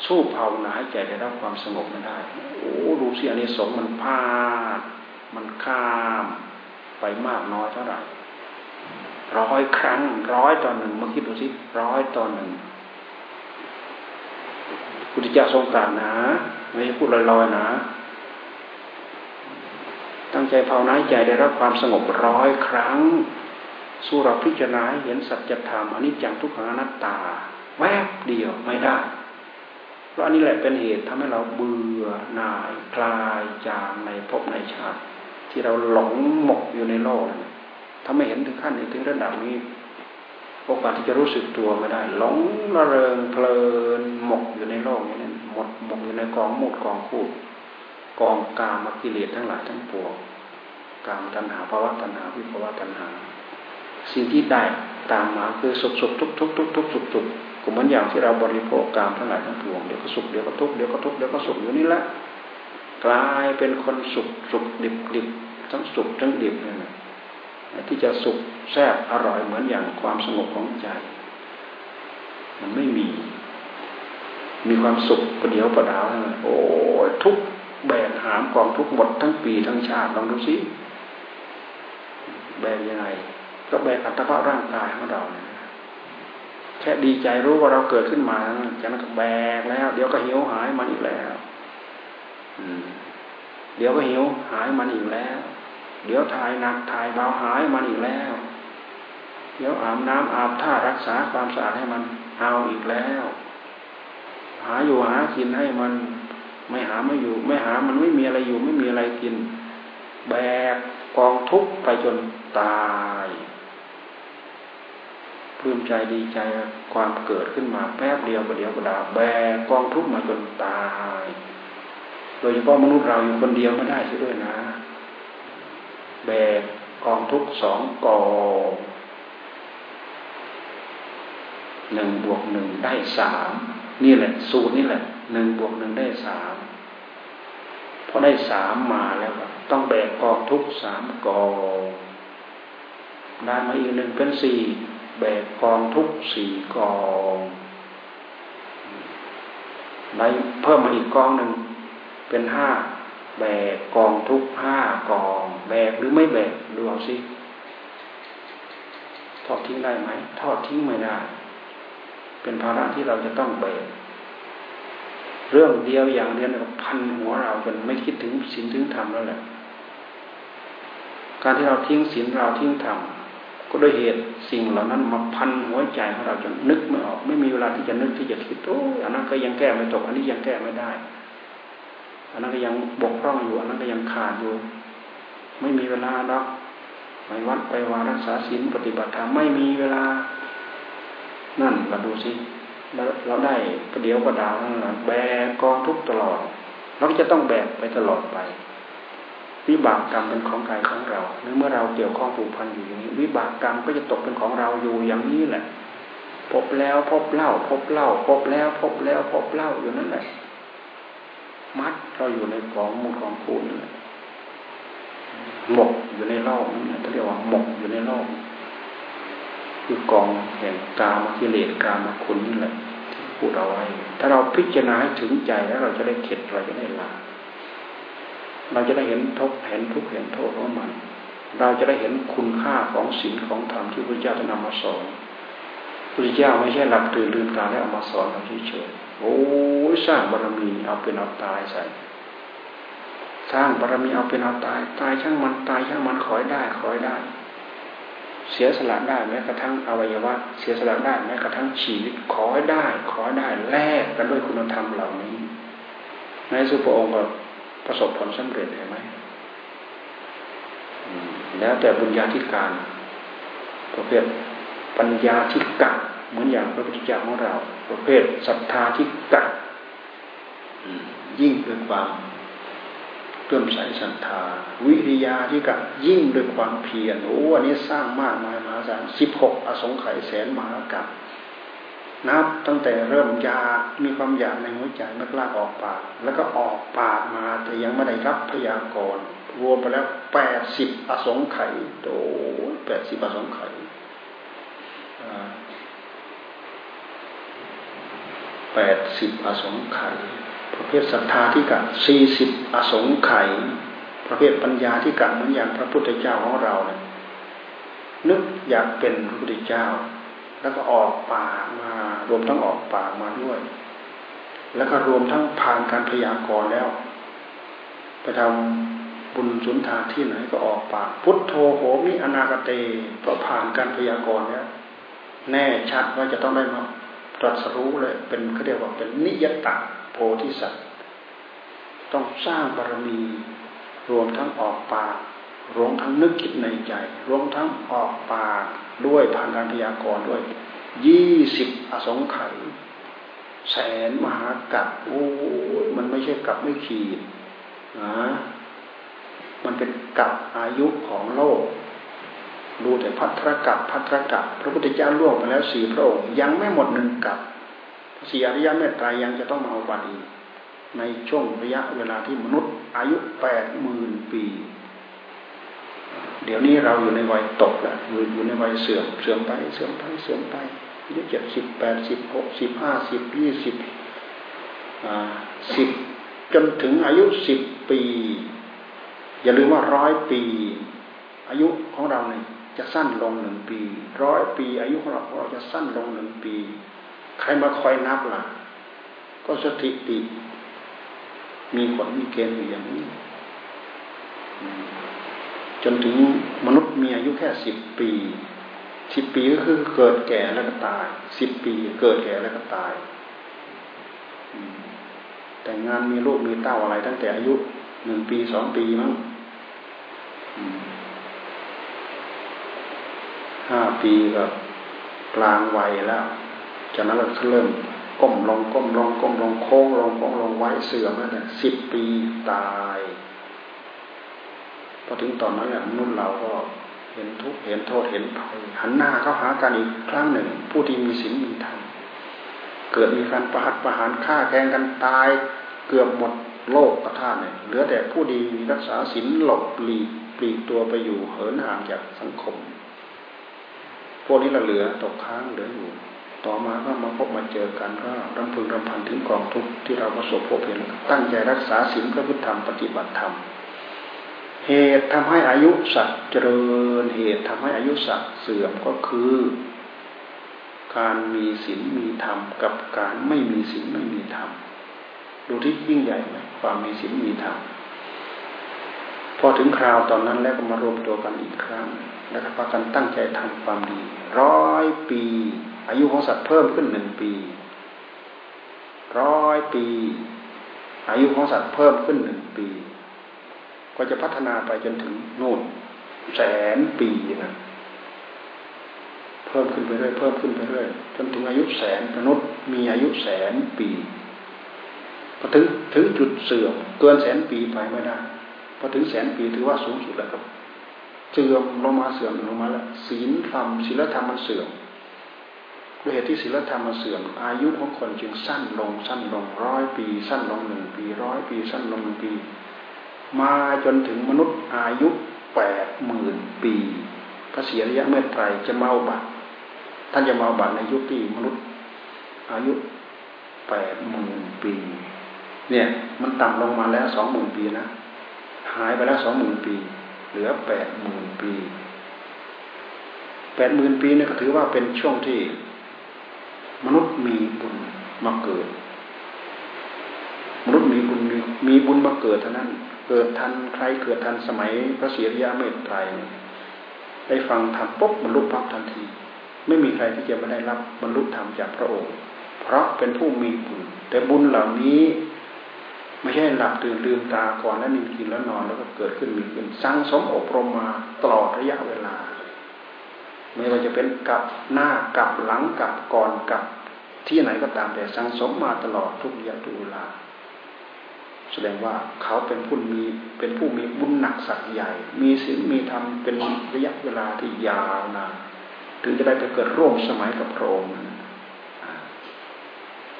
สู้ภาวนาให้ใจได้รับความสงบไม่ได้ โอ้ดูสิอันนี้สงมันพาดมันข้าม ไปมากน้อยเท่าไหร่ ร้อยครั้ง ร้อยต่อหนึ่งมาคิดดูสิร้อยต่อหนึ่งพุทธเจ้าทรงตรัสนะไม่พูดลอยๆนะ ตั้งใจภาวนาใจได้รับความสงบร้อยครั้ง สู้เราพิจารณาเห็นสัจธรรมอนิจจังทุกขังอนัตตา แวบเดียวไม่ได้เพราะอันนี้แหละเป็นเหตุทำให้เราเบื่อหน่ายคลายจางในภพในชาติ ที่เราหลงหมกอยู่ในโลก ถ้าไม่เห็นถึงขั้นนี้ถึงระดับนี้โอกาสที่จะรู้สึกตัวไม่ได้หลงระเริงเพลินหมกอยู่ในโลกนี้หมดหมกอยู่ในกองหมดกองคูดกองกามกิเลสทั้งหลายทั้งปวงกามตัณหาภาวะตัณหาวิภาวะตัณหา สิ่งที่ได้ตามมาคือสุขสุขทุกทุกทุกทุกสุขสุขก็เหมือนอย่างที่เราบริโภคกามทั้งหลายทั้งปวงเดี๋ยวก็สุขเดี๋ยวก็ทุกเดี๋ยวก็ทุกเดี๋ยวก็สุขอยู่นี่แหละกลายเป็นคนสุขสุขดิบดิบทั้งสุขทั้งดิบเลย ที่จะสุขแซ่บอร่อยเหมือนอย่างความสงบของใจ มันไม่มี มีความสุขประเดี๋ยวประดาวโอ้ทุกแบกหามกองทุกหมดทั้งปีทั้งชาติลองดูสิแบกยังไง ก็แบกอัตภาพร่างกายของเราเนี่ยแค่ดีใจรู้ว่าเราเกิดขึ้นมาจากนั้นก็แบกแล้ว เดี๋ยวก็หิวหายมันอีกแล้วเดี๋ยวก็หิวหายมันอีกแล้ว เดี๋ยวถ่ายหนักถ่ายเบาหายมันอีกแล้ว เดี๋ยวอาบน้ำอาบท่ารักษาความสะอาดให้มันเอาอีกแล้ว หาอยู่หากินให้มันไม่หาไม่อยู่ ไม่หามันไม่มีอะไรอยู่ ไม่มีอะไรกิน แบกกองทุกข์ไปจนตายปลื้มใจดีใจความเกิดขึ้นมาแป๊บเดียวประเดียวประดาแบกกองทุกข์มาจนตาย โดยเฉพาะมนุษย์เราอยู่คนเดียวไม่ได้ใช่ด้วยนะ แบกกองทุกสองกองหนึ่งบวกหนึ่งได้สามนี่แหละ สูตรนี่แหละหนึ่งบวกหนึ่งได้สามพอได้สามมาแล้วต้องแบกกองทุกสามกองได้มาอีกหนึ่งเป็นสี่แบกกองทุกสี่กองได้เพิ่มมาอีกกองหนึ่งเป็นห้า แบกกองทุกห้ากอง แบกหรือไม่แบกดูเอาสิทอดทิ้งได้ไหมทอดทิ้งไม่ได้ เป็นภาระที่เราจะต้องแบกเรื่องเดียวอย่างเดียวก็พันหัวเราจนไม่คิดถึงศีลถึงธรรมแล้วแหละ การที่เราทิ้งศีลเราทิ้งธรรมก็ด้วยเหตุสิ่งเหล่านั้นมาพันหัวใจของเราจนนึกไม่ออก ไม่มีเวลาที่จะนึกที่จะคิดโอ้ยอันนั้นก็ยังแก้ไม่ตกอันนี้ยังแก้ไม่ได้ อันนั้นก็ยังบกพร่องอยู่ อันนั้นก็ยังขาดอยู่ ไม่มีเวลาเนาะไปวัดไปวารักษาศีลปฏิบัติธรรมไม่มีเวลา นั่นเราดูสิเราเราได้ประเดี๋ยวประดาวแบกกองทุกตลอด เราจะต้องแบกไปตลอดไป วิบากกรรมเป็นของกายของเราเมื่อเราเกี่ยวข้องผูกพันอยู่อย่างนี้ วิบากกรรมก็จะตกเป็นของเราอยู่อย่างนี้แหละ พบแล้วพบเล่า พบเล่า พบแล้ว พบแล้วพบเล่าอยู่นั่นแหละ มัดเราอยู่ในกองมูลกองคูนหมกอยู่ในโลกนั่นแหละเรียกว่าหมกอยู่ในโลกคือกองแห่งกามกิเลสกามคุณนี่แหละพูดเอาไว้ ถ้าเราพิจารณาให้ถึงใจแล้วเราจะได้เข็ดเราจะได้ลาเราจะได้เห็นทุกเห็นทุกเห็นโทษของมัน เราจะได้เห็นคุณค่าของศีลของธรรมที่พระเจ้าจะนำมาสอนพระเจ้าไม่ใช่หลับตื่นลืมตาแล้วเอามาสอนเราเฉย โอ้ยสร้างบารมีเอาเป็นเอาตายใส่สร้างบารมีเอาเป็นเอาตาย ตายช่างมันตายช่างมันขอยได้ขอยได้ เสียสละได้แม้กระทั่งอวัยวะ เสียสละได้แม้กระทั่งชีวิตขอได้ขอได้แลกกันด้วยคุณธรรมเหล่านี้ในสุภองค์ก็ประสบผลสำเร็จเห็นไหมแล้วแต่บุญญาธิการประเภทปัญญาธิกะ เหมือนอย่างพระพุทธเจ้าของเรา ประเภทศรัทธาที่กัดยิ่งด้วยความเพิ่มใสศรัทธา วิริยาที่กัดยิ่งด้วยความเพียรโอ้อันนี้สร้างมากมายมหาศาลสิบหกอสงไขยแสนมหากับนับตั้งแต่เริ่มยามีความอยากในหัวใจม่กล้าออกปาก แล้วก็ออกปากมาแต่ยังไม่ได้รับพยากรณ์รวมไปแล้วแปดสิบอสงไขยโตแปดสิบอสงไขยแปดสิบอสงไขยประเภทศรัทธาที่กะสี่สิบอสงไขยประเภทปัญญาที่กะเหมือนอย่างพระพุทธเจ้าของเราเนี่ยนึกอยากเป็นพระพุทธเจ้า แล้วก็ออกป่ามารวมทั้งออกป่ามาด้วย แล้วก็รวมทั้งผ่านการพยากรณ์แล้วไปทำบบุญสุนทานที่ไหนก็ออกป่าพุทโธโหมิอนาคเตเพราะผ่านการพยากรณ์แล้วแน่ชัดว่าจะต้องได้มา ตรัสรู้เลยเป็นเขาเรียกว่าเป็นนิยตะโพธิสัตว์ต้องสร้างบารมีรวมทั้งออกปากรวมทั้งนึกคิดในใจ รวมทั้งออกปากด้วยผ่านการพยากรณ์ด้วยยี่สิบอสงไขยแสนมหากัปโอ้มันไม่ใช่กัปไม่ขีดนะมันเป็นกับอายุของโลก ดูแต่พัทรกับพัทรกับพระพุทธเจ้าล่วงไปแล้วสี่พระองค์ยังไม่หมดหนึ่งกับสี่อริยเมตไตรยังจะต้องมาเอาบัตรอีกในช่วงระยะเวลาที่มนุษย์ อายุแปดหมื่นปี เดี๋ยวนี้เราอยู่ในวัยตกแล้วอยู่ในวัยเสื่อมเสื่อมไปเสื่อมไปเสื่อมไปอายุเจ็ดสิบแปดสิบหกสิบห้าสิบยี่สิบสิบจนถึงอายุสิบปี อย่าลืมว่าร้อยปี อายุของเราเนี่ย จะสั้นลงหนึ่งปี ร้อยปี อายุของเราเราจะสั้นลงหนึ่งปี ใครมาคอยนับล่ะ ก็สถิติ มีผลมีเกณฑ์อยู่อย่างนี้ จนถึงมนุษย์มีอายุแค่สิบปีสิบปีก็คือเกิดแก่แล้วก็ตายสิบปีเกิดแก่แล้วก็ตายแต่งงานมีลูกมีเต้าอะไร ตั้งแต่อายุหนึ่งปีสองปีมั้ง ห้าปีก็กลางวัยแล้ว จากนั้นเราเริ่มก้มลงก้มลงก้มลงโค้งลงโค้งลงไว้เสื่อมแล้วเนี่ยสิบปีตายพอถึงตอนนั้นเนี่ยนุ่นเราก็เห็นทุกเห็นโทษเห็นภัยหันหน้าเข้าหากันอีกครั้งหนึ่ง ผู้ที่มีศีลมีธรรมเกิดมีการประหัตประหารฆ่าแกงกันตาย เกือบหมดโลกกระท่าเนี่ยเหลือแต่ผู้ดีรักษาศีลหลบหลีกปลีกตัวไปอยู่เหินห่างจากสังคม พวกนี้เราเหลือตกค้างเหลืออยู่ ต่อมาก็มาพบมาเจอกันก็รำพึงรำพันถึงกองทุกที่เราประสบพบเห็นตั้งใจรักษาศีลพระพุทธธรรมปฏิบัติธรรมเหตุทำให้อายุสัตว์เจริญเหตุทำให้อายุสัตว์เสื่อมก็คือ การมีศีลมีธรรมกับการไม่มีศีลไม่มีธรรมดูที่ยิ่งใหญ่ไหมความมีศีลมีธรรม พอถึงคราวตอนนั้นแล้วก็มารวมตัวกันอีกครั้ง แล้วก็พากันตั้งใจทำความดี ร้อยปี อายุของสัตว์เพิ่มขึ้นหนึ่งปี ร้อยปี อายุของสัตว์เพิ่มขึ้นหนึ่งปี ก็จะพัฒนาไปจนถึงโน่นแสนปีนะเพิ่มขึ้นไปเรื่อยเพิ่มขึ้นไปเรื่อยจนถึงอายุแสนมนุษย์มีอายุแสนปีพอถึงถึงจุดเสื่อมเกินแสนปีไปไม่ได้ พอถึงแสนปีถือว่าสูงสุดแล้วครับเสื่อมลงมาเสื่อมลงมาแล้วศีลธรรมศีลธรรมมันเสื่อมด้วยเหตุที่ศีลธรรมมาเสื่อม อายุของคนจึงสั้นลงสั้นลงร้อยปี สั้นลงหนึ่งปีร้อยปี สั้นลงหนึ่งปี มาจนถึงมนุษย์อายุแปดหมื่นปีพระเสียระยะเมื่อไตรจะเมาบัตท่านจะเมาบัตในยุคที่มนุษย์ อายุแปดหมื่นปี เนี่ยมันต่ำลงมาแล้วสองหมื่นปีนะ หายไปแล้วสองหมื่นปี เหลือแปดหมื่นปีแปดหมื่นปีนี่ก็ถือว่าเป็นช่วงที่มนุษย์มีบุญมาเกิด มนุษย์มีบุญมีมีบุญมาเกิดเท่านั้น เกิดทันใครเกิดทันสมัยพระเสียรยาเมตไตรได้ฟังธรรมปุ๊บบรรลุพักทันที ไม่มีใครที่จะไม่ได้รับบรรลุธรรมจากพระองค์ เพราะเป็นผู้มีบุญ แต่บุญเหล่านี้ ไม่ใช่หลับตื่นลืมตาก่อนแล้วนิ่งกินแล้วนอนแล้วก็เกิดขึ้นมีขึ้นสร้งสมอบรมมาตลอดระยะเวลา ไม่ว่าจะเป็นกับหน้ากับหลังกับก่อนกับที่ไหนก็ตามแต่สังสมมาตลอดทุกระยาตุลา แสดงว่าเขาเป็นผู้มีเป็นผู้มีบุญหนักสักใหญ่ มีศีลมีธรรมเป็นระยะเวลาที่ยาวนานถึงจะได้ไปเกิดร่วมสมัยกับพระองค์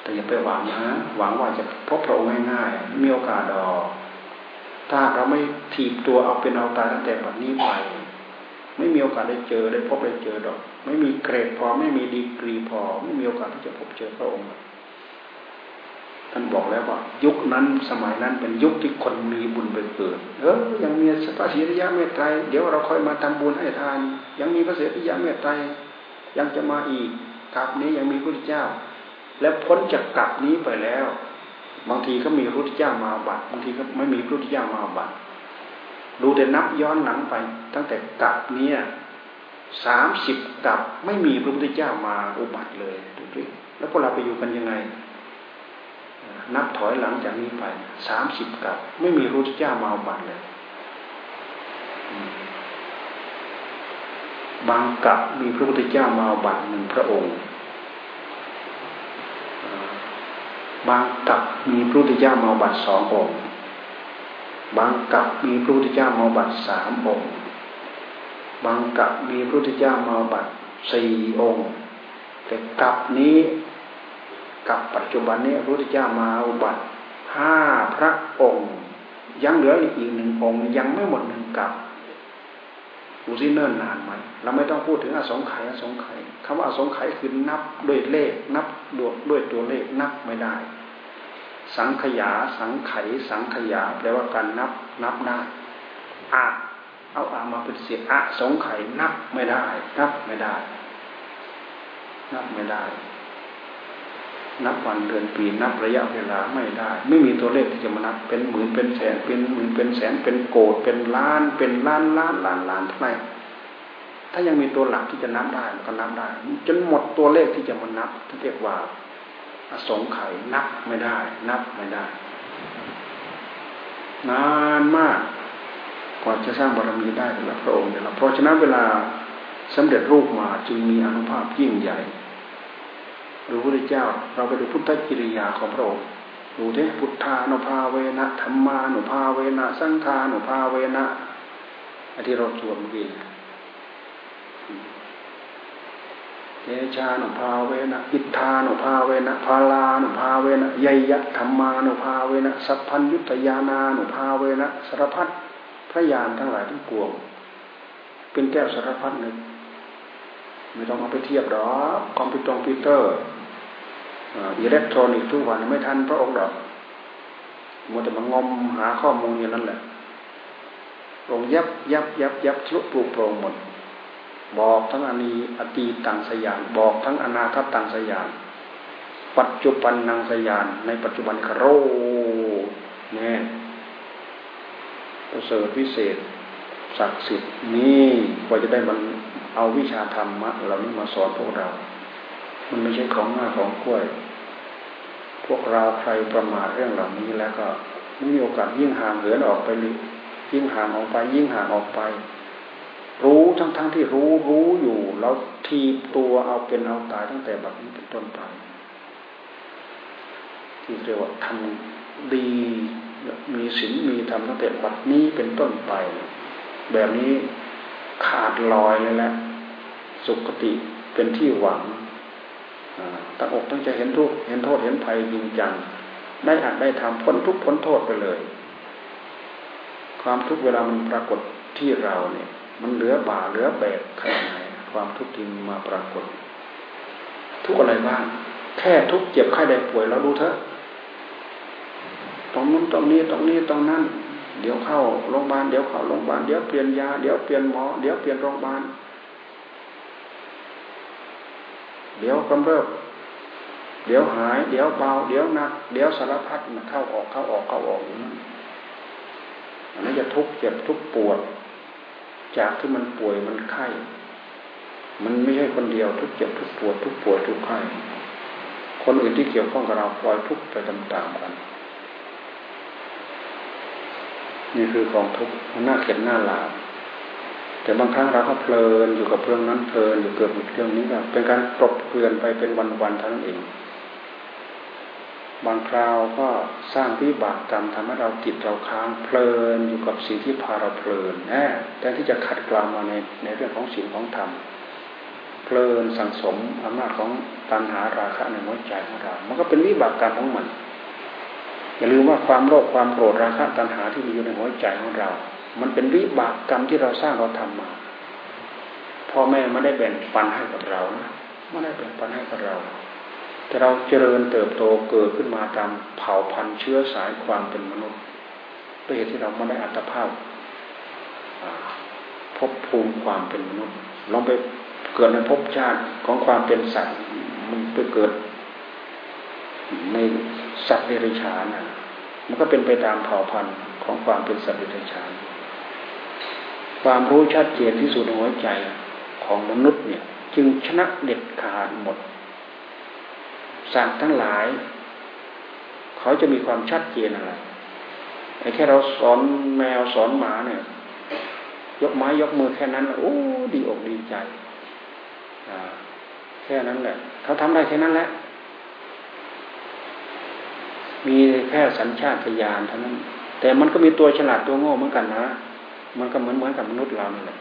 แต่อย่าไปหวังนะหวังว่าจะพบพระองค์ง่ายๆมีโอกาสดอก ถ้าเราไม่ถีบตัวเอาเป็นเอาตายตั้งแต่บัดนี้ไปไม่มีโอกาสได้เจอได้พบได้เจอดอก ไม่มีเกรดพอไม่มีดีกรีพอ ไม่มีโอกาสที่จะพบเจอพระองค์ท่านบอกแล้วว่า ยุคนั้นสมัยนั้นเป็นยุคที่คนมีบุญไปเกิด เออยังมีพระศรีริยะเมตไตรเดี๋ยวเราค่อยมาทำบุญให้ทาน ยังมีพระศรีริยะเมตไตรยังจะมาอีกกับนี้ยังมีพระเจ้า และพ้นจากกับนี้ไปแล้ว บางทีก็มีพระพุทธเจ้ามาบัตรบางทีก็ไม่มีพระพุทธเจ้ามาบัตรดูแต่นับย้อนหลังไป ตั้งแต่กับเนี้ยสามสิบกับไม่มีพระพุทธเจ้ามาอุบัติเลยดูดิแล้วพวกเราไปอยู่กันยังไง นับถอยหลังจากนี้ไปสามสิบกับ ไม่มีพระพุทธเจ้ามาอุบัติเลยบางกับมีพระพุทธเจ้ามาอุบัติหนึ่งพระองค์ บางกับมีพระพุทธเจ้ามาบัตสององค์ บางกับมีพระพุทธเจ้ามาบัตสามองค์ บางกับมีพระพุทธเจ้ามาบัตรสี่องค์ แต่กับนี้กับปัจจุบันนี้พระพุทธเจ้ามาอุบัติห้าพระองค์ ยังเหลืออีกหนึ่งองค์ ยังไม่หมดหนึ่งกับ ดูซิเนิ่นนานไหมเราไม่ต้องพูดถึงอสงไขยอสงไขยคำว่าอสงไขยคือนับด้วยเลข นับดวงด้วยตัวเลขนับไม่ได้ สังขยา สังไขสังขยาแปลว่าการนับนับได้อาเอาอามาเป็นเสียอะสงไขยนับไม่ได้ นับไม่ได้ นับไม่ได้ นับวันเดือนปีนับระยะเวลาไม่ได้ ไม่มีตัวเลขที่จะมานับเป็นหมื่นเป็นแสนเป็นหมื่นเป็นแสนเป็นโกดเป็นล้าน เป็นล้านล้านล้านล้านเท่าไหร่ถ้ายังมีตัวหลักที่จะนับได้มันก็นับได้ จนหมดตัวเลขที่จะมานับที่เรียกว่าอสงไข่นับไม่ได้ นับไม่ได้ นานมากกว่าจะสร้างบารมีได้แต่ละพระองค์แต่ละเพราะฉะนั้นเวลาสำเร็จรูปมาจึงมีอนุภาพยิ่งใหญ่ ดูพระเจ้า เราไปดูพุทธกิริยาของพระองค์ดูเถพุทธานุภาเวนะธรรมานุภาเวนะสังฆานุภาเวนะอันที่เราสวดเมื่อกี้เตชานุภาเวนะอิทธานุภาเวนะพาลานุภาเวนะยยะธรรมานุภาเวนะสัพพัญยุตยานานุภาเวนะสารพัดพระยานทั้งหลายทั้งปวงเป็นแก้วสารพัดหนึ่งไม่ต้องเอาไปเทียบหรอกคอมพิวเตอร์ อิเตอร์อิเล็กทรอนิกส์ทุกวันไม่ทันพระองค์หรอกมัวแต่มางมหาข้อมูลอย่างนั้นแหละองยับยับยับยับทะลุปลุกโปร่งหมด บอกทั้งอนีอตีตังสยานบอกทั้งอนาคตังสยาน ปัจจุบันนางสยาน ในปัจจุบันคโรเนี่ยประเสริฐวิเศษศักดิ์สิทธิ์นี่กว่าจะได้มันเอาวิชาธรรมะเหล่านี้มาสอนพวกเรา มันไม่ใช่ของง่ายของกล้วย พวกเราใครประมาทเรื่องเหล่านี้แล้วก็ไม่มีโอกาสยิ่งห่างเหินออกไปยิ่งห่างออกไป ยิ่งห่างออกไป รู้ทั้งทั้งที่รู้รู้อยู่ แล้วทีตัวเอาเป็นเอาตายตั้งแต่แบบนี้เป็นต้นไปที่เรียกว่าทำดีมีศีลมีธรรมตั้งแต่บัดนี้เป็นต้นไป แบบนี้ขาดลอยเลยแหละสุขติเป็นที่หวัง ตั้งอกตั้งใจเห็นทุกเห็นโทษเห็นภัยจริงจังได้อาจได้ทำพ้นทุกพ้นโทษไปเลย ความทุกเวลามันปรากฏที่เราเนี่ย มันเหลือบ่าเหลือแบกขนาดไหนความทุกข์ที่มาปรากฏ ทุกอะไรบ้างแค่ทุกเจ็บไข้ได้ป่วยแล้วดูเถอะตรงนู้นตรงนี้ตรงนี้ตรงนั้น เดี๋ยวเข้าโรงพยาบาลเดี๋ยวเข้าโรงพยาบาลเดี๋ยวเปลี่ยนยาเดี๋ยวเปลี่ยนหมอเดี๋ยวเปลี่ยนโรงพยาบาล เดี๋ยวกำเริบ เดี๋ยวหาย เดี๋ยวเบา เดี๋ยวหนัก เดี๋ยวสารพัดมันเข้าออกเข้าออกเข้าออกอย่างนั้นอันนี้จะทุกข์เจ็บทุกข์ปวด จากที่มันป่วยมันไข้ มันไม่ใช่คนเดียวทุกเจ็บทุกปวด ทุกปวดทุกไข้ คนอื่นที่เกี่ยวข้องกับเราปล่อยทุกข์ไปตามๆกัน นี่คือกองทุกข์มันน่าเข็ดหน้าลาบ แต่บางครั้งเราก็เพลินอยู่กับเรื่องนั้นเพลินอยู่เกิดเรื่องนี้แบบเป็นการปลบเปลื่อนไปเป็นวันๆเท่านั้นเอง บางคราวก็สร้างวิบากกรรมทำให้เราติดเราค้างเพลินอยู่กับสิ่งที่พาเราเพลินแน่แต่ที่จะขัดกลามาในในเรื่องของสิ่งของธรรมเพลินสังสมอำนาจของตัณหาราคะในหัวใจของเรา มันก็เป็นวิบากกรรมของมันอย่าลืมว่าความโลภความโกรธราคะตัณหาที่มีอยู่ในหัวใจของเรา มันเป็นวิบากกรรมที่เราสร้างเราทำมาพ่อแม่ไม่ได้แบ่งปันให้กับเรานะไม่ได้แบ่งปันให้กับเรา แต่เราเจริญเติบโตเกิดขึ้นมาตามเผ่าพันธุ์เชื้อสายความเป็นมนุษย์ด้วยเหตุที่เราไม่ได้อัตภาพพบภูมิความเป็นมนุษย์ลองไปเกิดในภพชาติของความเป็นสัตว์มันไปเกิด ในสัตว์เดรัจฉานนะมันก็เป็นไปตามเผ่าพันธุ์ของความเป็นสัตว์เดรัจฉาน ความรู้ชัดเจนที่สุดในหัวใจของมนุษย์เนี่ย จึงชนะเด็ดขาดหมดสัตว์ทั้งหลาย เขาจะมีความชัดเจนอะไรไอ้แค่เราสอนแมวสอนหมาเนี่ย ยกไม้ยกมือแค่นั้นโอ้ดีอกดีใจแค่นั้นแหละเขาทำได้แค่นั้นแหละมีแค่สัญชาตญาณเท่านั้น แต่มันก็มีตัวฉลาดตัวโง่เหมือนกันนะ มันก็เหมือนเหมือนกับมนุษย์เรานี่แหละ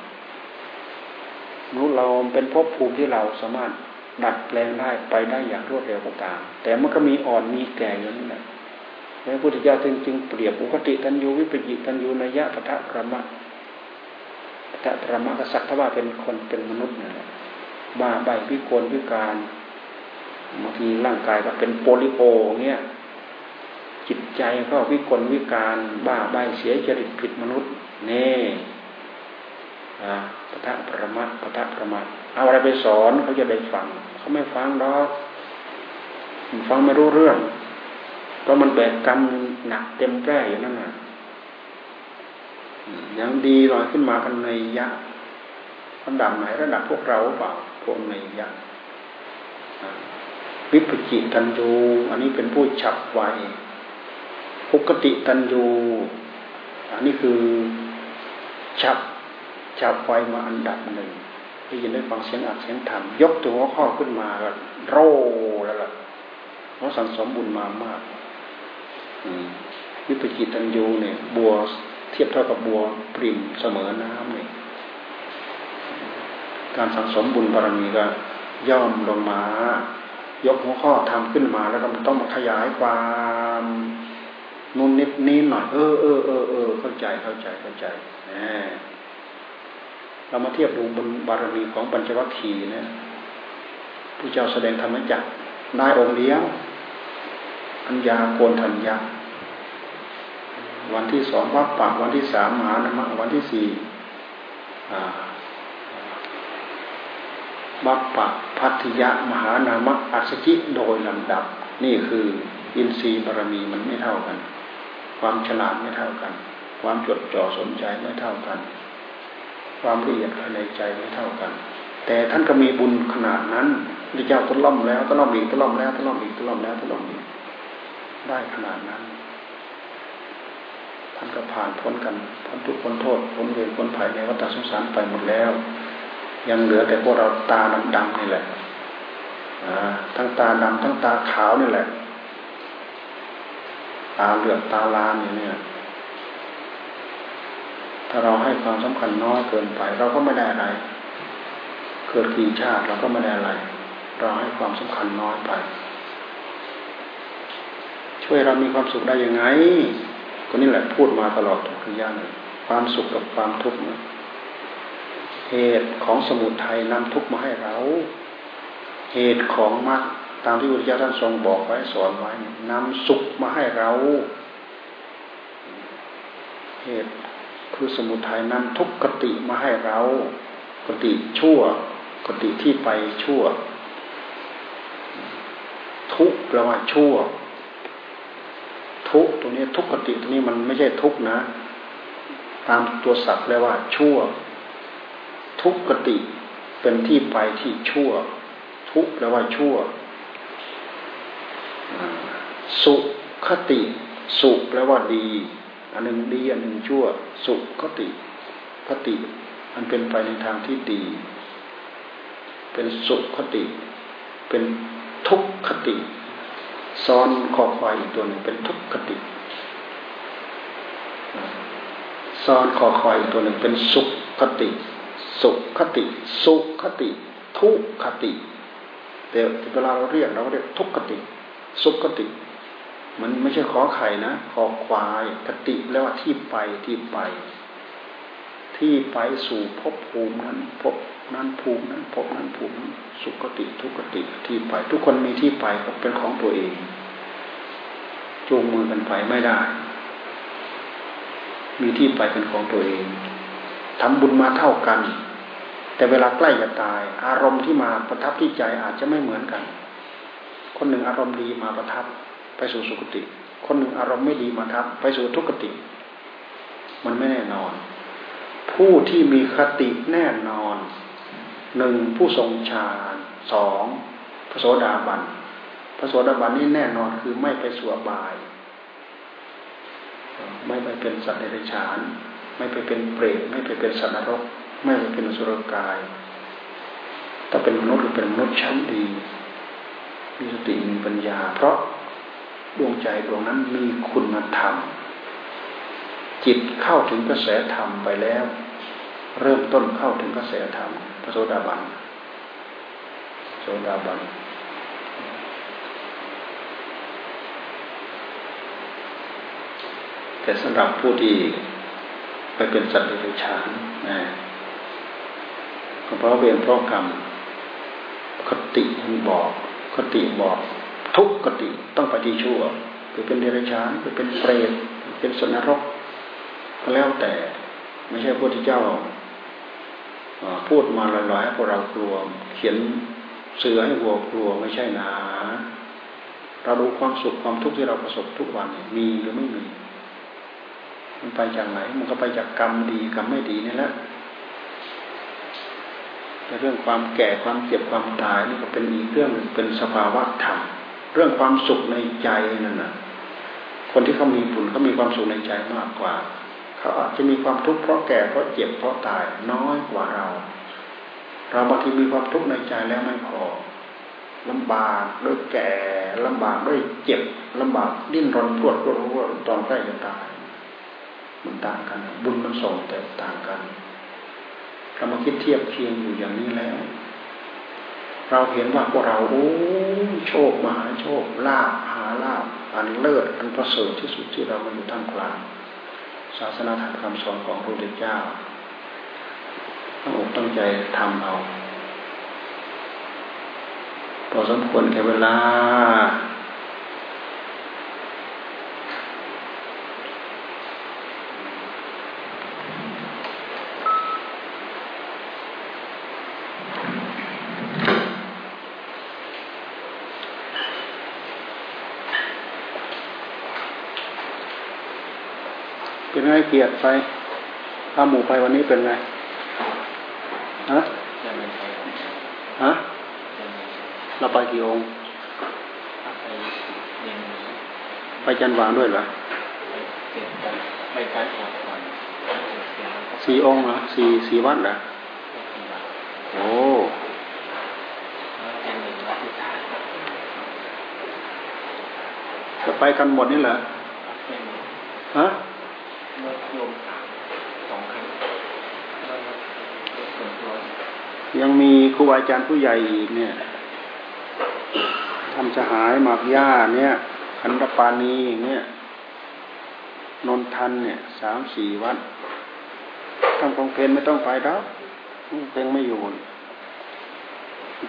มนุษย์เราเป็นภพภูมิที่เราสามารถดัดแปลงได้ไปได้อย่างรวดเร็วก็ตามแต่มันก็มีอ่อนมีแก่อยู่นั่นแหละพระพุทธเจ้าจึงจึงเปรียบอุคติตันยูวิปยิตันยูนยะปะทะพระมะปะทะพระมะกษัตริย์ว่าเป็นคนเป็นมนุษย์นั่นแหละบ้าใบพิกลพิการบางทีร่างกายก็เป็นโปลิโอเงี้ยจิตใจก็วิกลวิการบ้าใบเสียจริตผิดมนุษย์ เน่ปะทะประมาปะทะประมาเอาอะไรไปสอนเขาจะได้ฟัง เขาไม่ฟังดอกฟังไม่รู้เรื่องเพราะมันแบกกรรมหนักเต็มแก่อยู่นั่นน่ะยังดีลอยขึ้นมากันในยะระดับไหนระดับพวกเราเปล่าพวกในยะวิปจิตันยูอันนี้เป็นผู้ฉับไวปกติตันยูอันนี้คือ ฉับฉับไวมาอันดับหนึ่งได้ยินได้ฟังเสียงอัดเสียงธรรมยกตัวหัวข้อขึ้นมาก็โร่แล้วล่ะเพราะสังสมบุญมามากวิปจิตันยูเนี่ย บัวเทียบเท่ากับบัวปริมเสมอน้ำเนี่ยการสังสมบุญบารมีก็ย่อมลงมา ยกหัวข้อทำขึ้นมาแล้วก็ต้องมาขยายความนุ่นนิดนี้หน่อยเออเออเออเออเข้าใจเข้าใจเข้าใจ เรามาเทียบดูบุญบารมีของปัญจวัคคีย์นะผู้เจ้าแสดงธรรมจักได้องค์เดียวอัญญาโกนทัญญาวันที่สองวัดปากวันที่สามมหานามะวันที่สี่มัปปะพัทยะมหานามะอัศจิโดยลำดับ นี่คืออินทรีย์บารมีมันไม่เท่ากัน ความฉลาดไม่เท่ากัน ความจดจ่อสนใจไม่เท่ากัน ความละเอียดภายในใจไม่เท่ากัน แต่ท่านก็มีบุญขนาดนั้นพระเจ้าทดลองแล้วทดลองอีกทดลองแล้วทดลองอีกทดลองแล้วทดลองอีกได้ขนาดนั้นท่านก็ผ่านพ้นกันพ้นทุกพ้นโทษพ้นเวรพ้นภัยในวัฏสงสารไปหมดแล้ว ยังเหลือแต่พวกเราตาดำๆนี่แหละทั้งตาดำทั้งตาขาวนี่แหละ ตาเหลือกตาลานอย่างนี้ ถ้าเราให้ความสำคัญน้อยเกินไป เราก็ไม่ได้อะไร เกิดกี่ชาติเราก็ไม่ได้อะไร เราให้ความสำคัญน้อยไป ช่วยเรามีความสุขได้ยังไงก็นี่แหละพูดมาตลอดทุกอย่างความสุขกับความทุกข์เหตุของสมุทัยนำทุกข์มาให้เรา เหตุของมรรคตามที่พระเจ้าท่านทรงบอกไว้สอนไว้นำสุขมาให้เรา เหตุ คือสมุทัยนำทุกขติมาให้เรากติชั่วกติที่ไปชั่ว ทุกแปลว่าชั่ว ทุกตัวนี้ทุกขติตัวนี้มันไม่ใช่ทุกนะ ตามตัวศัพท์แปลว่า ชั่ว ทุกขติเป็นที่ไปที่ชั่ว ทุกแปลว่าชั่ว สุขติ สุแปลว่าดี อันหนึ่งดีอันหนึ่งชั่ว สุขติคติมันเป็นไปในทางที่ดี เป็นสุขคติ เป็นทุกขติ ซ้อนขอควายอีกตัวหนึ่งเป็นทุกขติซ้อนขอควายอีกตัวหนึ่งเป็นสุขคติ สุขคติ สุขคติ ทุกขติแต่เวลาเราเรียกเราเรียกทุกขติ สุขคติ มันไม่ใช่ขอไข่นะขอควายกติแล้วว่าที่ไปที่ไป ที่ไปสู่ภพภูมินั้นภพนั้นภูมินั้นภพนั้นภูมินั้นสุขติทุกติที่ไป ทุกคนมีที่ไปเป็นของตัวเองจูงมือกันไปไม่ได้ มีที่ไปเป็นของตัวเองทำบุญมาเท่ากัน แต่เวลาใกล้จะตาย อารมณ์ที่มาประทับที่ใจอาจจะไม่เหมือนกัน คนหนึ่งอารมณ์ดีมาประทับ ไปสู่สุคติ คนหนึ่งอารมณ์ไม่ดีมาทับไปสู่ทุกขติ มันไม่แน่นอนผผู้ที่มีคติแน่นอนหนึ่งผู้ทรงฌานสองพระโสดาบันพระโสดาบันนี่แน่นอนคือไม่ไปสวบาย ไม่ไปเป็นสัตว์เดรัจฉาน ไม่ไปเป็นเปรตไม่ไปเป็นสัตว์นรก ไม่ไปเป็นสุรกาย ถ้าเป็นมนุษย์หรือเป็นมนุษย์ชั้นดี มีสติมีปัญญา เพราะ ดวงใจดวงนั้นมีคุณธรรม จิตเข้าถึงกระแสธรรมไปแล้ว เริ่มต้นเข้าถึงกระแสธรรมพระโสดาบันโสดาบันแต่สำหรับผู้ที่ไปเป็นสัตว์เดรัจฉานนะเพราะเวรเพราะกรรมคติมันบอกคติบอก ทุกคติต้องไปที่ชั่วไปเป็นเดรัจฉานไปเป็นเปรตเป็นสนรกก็แล้วแต่ไม่ใช่พระพุทธเจ้าพูดมาลอยๆให้พวกเรากลัว เขียนเสือให้วัวกลัวไม่ใช่นาเราดูความสุขความทุกข์ที่เราประสบทุกวันมีหรือไม่มี มันไปจากไหน มันก็ไปจากกรรมดีกรรมไม่ดีนี่แหละแต่เรื่องความแก่ความเจ็บความตายนี่ก็เป็นอีกเรื่องหนึ่งเป็นสภาวะธรรม เรื่องความสุขในใจนั่นน่ะคนที่เขามีบุญเขามีความสุขในใจมากกว่า เขาอาจจะมีความทุกข์เพราะแก่เพราะเจ็บเพราะตายน้อยกว่าเรา เราบางทีมีความทุกข์ในใจแล้วไม่พอลำบากด้วยแก่ลำบากด้วยเจ็บลำบากดิ้นรนปวดปวดปวดตอนใกล้จะตาย มันต่างกัน บุญมันส่งแตกต่างกันเรามาคิดเทียบเคียงอยู่อย่างนี้แล้ว เราเห็นว่าพวกเราโอ้โชคมหาโชคลาภหาลาภอันเลิศอันประเสริฐที่สุดที่เรามาอยู่ท่ามกลางศาสนาธรรมคำสอนของพระพุทธเจ้าต้องอกตั้งใจทำเอาพอสมควรแก่เวลา ไงเกียรติไปพาหมู่ไปวันนี้เป็นไงฮะฮะเราไปกี่องค์ไปจันวางด้วยเหรอสี่องค์เหรอสี่สี่วัดเหรอโอ้จะไปกันหมดนี่เหรอฮะ ยังมีครูอาจารย์ผู้ใหญ่อีกเนี่ยทำสหายหมากย่าเนี่ยขันตปานีเนี่ยนนทันเนี่ยสามสี่วัดทำกองเพนไม่ต้องไปแล้วเพลงไม่อยู่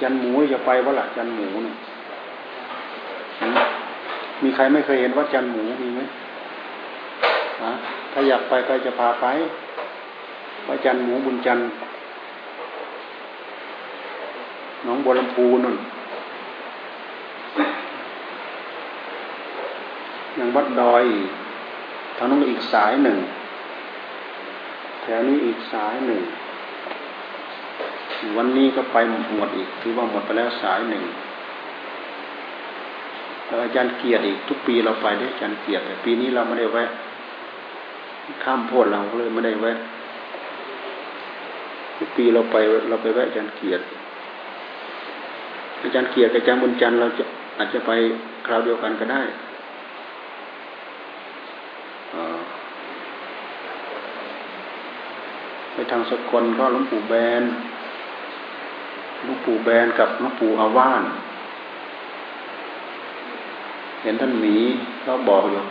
จันหมูจะไปวะล่ะจันหมูเนี่ยมีใครไม่เคยเห็นวัดจันหมูมีไหม ถ้าอยากไปก็จะพาไปวัดจันหมูบุญจันทร์น้องบัวลำพูนั่นยังวัดดอยทางนู้นอีกสายหนึ่ง แถวนี้อีกสายหนึ่ง วันนี้ก็ไปหมดอีกถือว่าหมดไปแล้วสายหนึ่งแล้วอาจารย์เกียรติอีกทุกปีเราไปได้อาจารย์เกียรติแต่ปีนี้เราไม่ได้แวะ ข้ามโพดเราเลยไม่ได้แวะทุกปีเราไปเราไปแวะอาจารย์เกียรติอาจารย์เกียรติอาจารย์บุญจันทร์เราจะอาจจะไปคราวเดียวกันก็ได้ไปทางสกลก็หลวงปู่แบนหลวงปู่แบนกับหลวงปู่อาว่าน เห็นท่านหมีก็บอกอยู่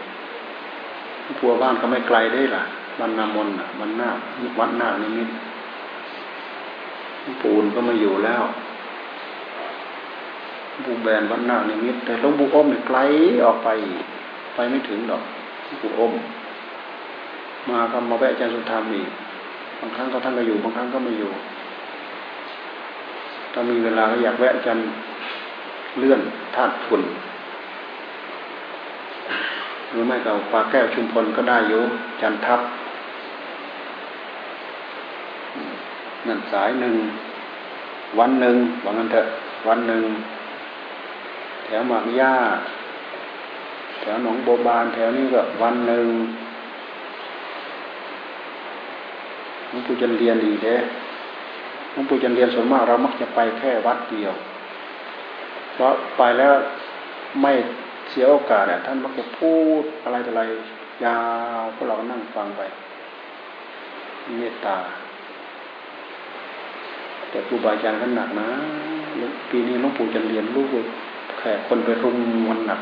หลวงปู่อาว่านก็ไม่ไกลได้ล่ะวันนามนอะวันหน้าวัดหน้านิมิตปู่ก็มาอยู่แล้วบูแบนวันหน้านิมิต แต่หลวงปู่อมเนี่ยไกลออกไป ไปไม่ถึงดอกหลวงปู่อมมาก็มาแวะอาจารย์สุธรรมอีกบางครั้งก็ท่านก็อยู่บางครั้งก็ไม่อยู่ถ้ามีเวลาก็อยากแวะอาจารย์เลื่อนธาตุฝุ่น หรือไม่ก็ปลาแก้วชุมพลก็ได้อยู่จันทับนั่นสายหนึ่ง วันหนึ่งว่างั้นเถอะวันหนึ่ง แถวหมากย่าแถวหนองโบบาน แถวนี้ก็วันหนึ่งหลวงปู่จันเรียนดีเด้หลวงปู่จันเรียนส่วนมากเรามักจะไปแค่วัดเดียว เพราะไปแล้วไม่ เสียโอกาสเนี่ยท่านมักจะพูดอะไรอะไรยาวพวกเรานั่งฟังไป เมตตา แต่ครูบาอาจารย์ก็หนักนะปีนี้หลวงปู่จะเรียนลูกแขกคนไปรุมวันหนัก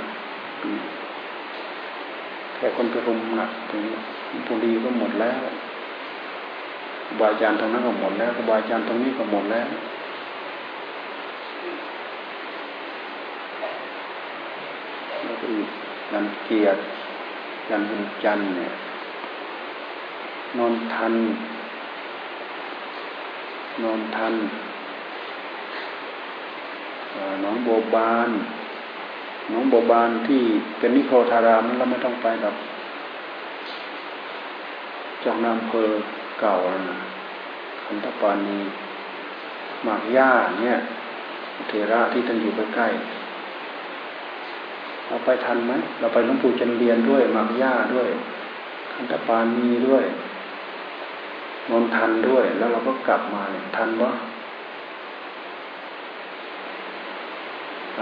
แขกคนไปรุมหนักตรงนี้ปุรีก็หมดแล้วครูบาอาจารย์ตรงนั้นก็หมดแล้วครูบาอาจารย์ตรงนี้ก็หมดแล้วแล้วก็ อีกนันเกียรติยันบุญจันเนี่ยนอนทันนอนทันน้องโบบานน้องโบบานที่เป็นนิโครารามนั้นเราไม่ต้องไปกับจองนามเพอเก่านะคันตปานีหมากย่าเนี่ยเทระที่ท่านอยู่ใกล้ๆ เราไปทันไหมเราไปหลวงปู่จันเรียนด้วยหมากย่าด้วยคันตปานีด้วยนนทันด้วย แล้วเราก็กลับมาเนี่ยทันวะ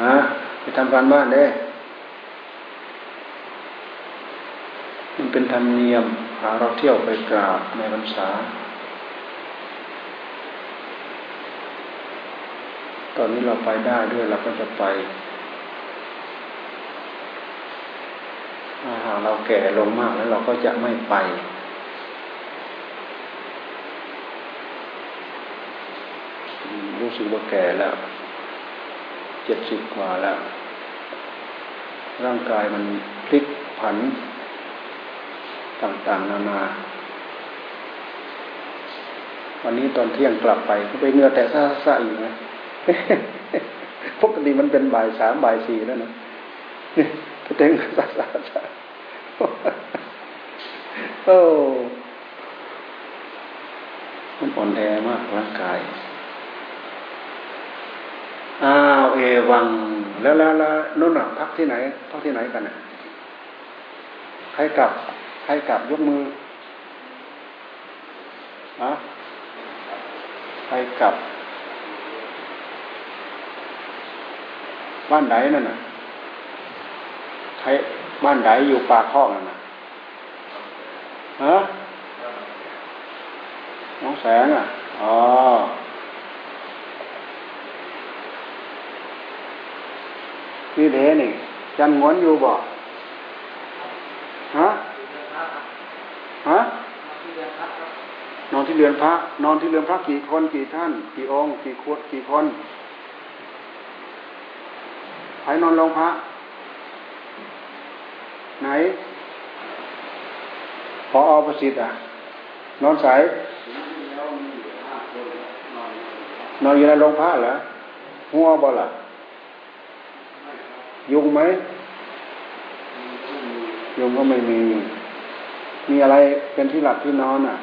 ฮะไปทำการบ้านเด้ มันเป็นธรรมเนียมหาเราเที่ยวไปกราบในพรรษา ตอนนี้เราไปได้ด้วยเราก็จะไปถ้าหาก เราแก่ลงมากแล้วเราก็จะไม่ไปรู้สึกว่าแก่แล้วเจ็ดสิบกว่าแล้ว ร่างกายมันพลิกผัน ต่างๆ นานา วันนี้ตอนเที่ยงกลับไปก็ไปเงือแต่ซาซาอยู่นะปกติมันเป็นบ่ายสามบ่ายสี่แล้วนะนี่ก็เต็งซาซาซา โอ้มันอ่อนแอมากร่างกายอ้าวเอวัง แล้วแล้วแล้วนุ่นอะพักที่ไหนพักที่ไหนกันอะใครกลับ ใครกลับยกมืออะใครกลับ บ้านไหนนั่นน่ะใคร บ้านไหนอยู่ปากห้องนั่นนะฮะน้องแสงอะอ๋อนี่เดนี่จันงวนอยู่บ่ฮะฮะนอนที่เรือนพระ นอนที่เรือนพระกี่คนกี่ท่าน กี่องค์ กี่ขวดกี่คนใครนอนลงพระ ไหนพอเอประสิทธิ์อะ นอนสาย นอนอยู่ในโรงพระเหรอหัวบ่ล่ะ ยุงไหม ยุงก็ไม่มี มีอะไรเป็นที่หลับที่นอนอะ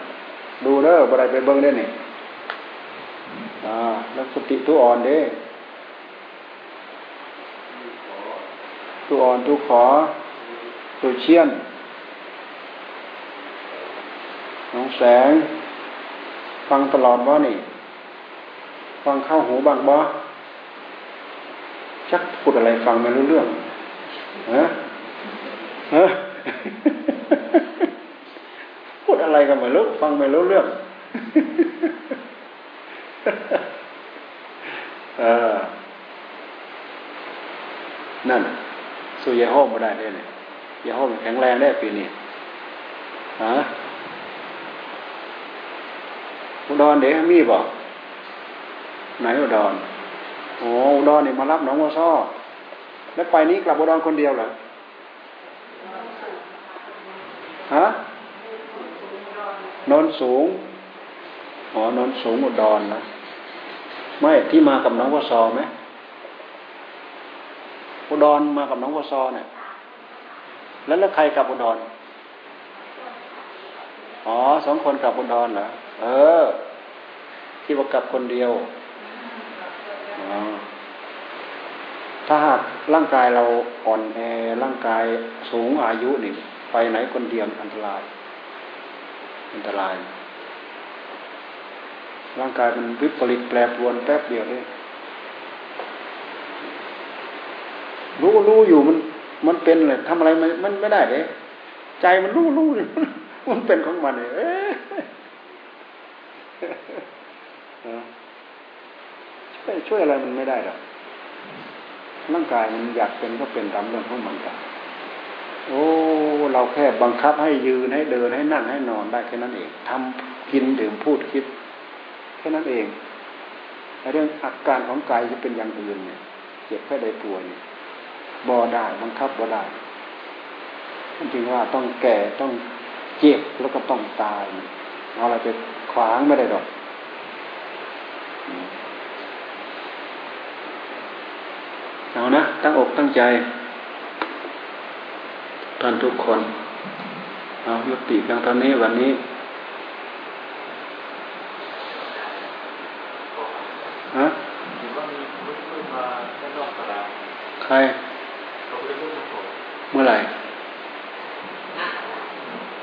ดูเด้อบ่ได้ไปเบิ้งได้เนี่ยอ่าแล้วสติตัวอ่อนเด้ตัวอ่อนตัวขอ ตัวเชี่ยนน้องแสง ฟังตลอดบ่นี่ ฟังเข้าหูบางบ่ชักพูดอะไรฟังไม่รู้เรื่องฮะฮะพูดอะไรกันไม่รู้ฟังไม่รู้เรื่องเออนั่นสู้ยาห้อมมาได้ได้เนี่ย ยาห้อมแข็งแรงได้ปีนี้ฮะอุดรเดี๋ยวมีบอกไหนอุดรโอ้อุดรนี่มารับน้องวัวซ้อแล้วไปนี้กลับอุดรคนเดียวเหรอฮะนอนสูงอ๋อนอนสูงอุดรนะไม่ที่มากับน้องวัวซอไหมอุดรมากับน้องวัวซอเนี่ย แล้วแล้วใครกลับอุดรอ๋อสองคนกลับอุดรเหรอเออคิดว่ากลับคนเดียวอ๋อถ้าหากร่างกายเราอ่อนแอร่างกายสูงอายุนี่ไปไหนคนเดียวอันตราย อันตราย ร่างกายมันวิปริตแปรปรวนแป๊บเดียวเลยรู้รู้อยู่มัน มันเป็นเลยทำอะไรมันมันไม่ได้เลยใจมันรู้รู้มันเป็นของมันเลยเอ๊ช่วยช่วยอะไรมันไม่ได้หรอกร่างกายมันอยากเป็นก็เป็นตามเรื่องของมันกันโอ้ เราแค่บังคับให้ยืนให้เดินให้นั่งให้นอนได้แค่นั้นเองทำกินดื่มพูดคิด แค่นั้นเองเรื่องอาการของกายจะเป็นอย่างอื่นเนี่ย เจ็บแค่ใดป่วยเนี่ย บ่ได้บังคับบ่ได้จริงว่าต้องแก่ต้องเจ็บแล้วก็ต้องตายเอาอะไรไปขวางไม่ได้หรอกเอานะตั้งอกตั้งใจท่านทุกคนเอายุติเพียงเท่านี้วันนี้ฮะใคร เมื่อไหร่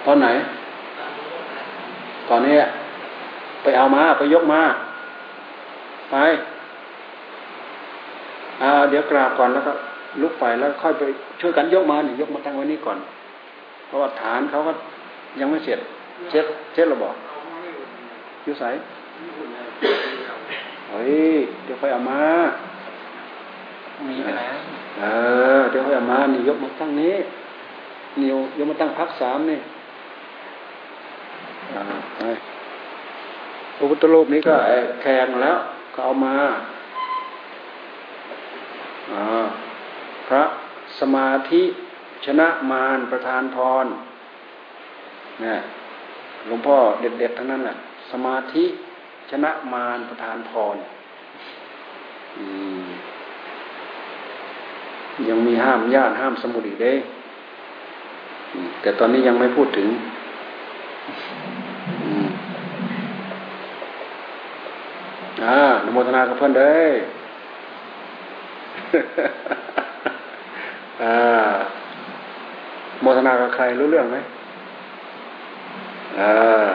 ตอนไหน ตอนนี้ ไปเอา มาไปยกมา ไปอ่าเดี๋ยวกราบก่อนแล้วก็ลุกไปแล้วค่อยไปช่วยกันยกมาหนึ่งยกมาตั้งไว้นี่ก่อน เพราะว่าฐานเขาก็ยังไม่เสร็จ เช็ดเช็ดเราบอกอยู่ใสเฮ้ยเดี๋ยวค่อยเอามา มีไปแล้วเออเดี๋ยวค่อยเอามานี่ยกมาตั้งนี้นิวยกมาตั้งพักสามนี่อ่าไป พระพุทธรูปนี้ก็แข่งแล้วก็เอามาพระสมาธิชนะมารประธานพรนี่หลวงพ่อเด็ดๆทั้งนั้นแหละสมาธิชนะมารประธานพรยังมีห้ามญาติห้ามสมุดอีกเด้ แต่ตอนนี้ยังไม่พูดถึง อ่านโมทนากับเพื่อนเด้โมทนากับใครรู้เรื่องไหมอ่า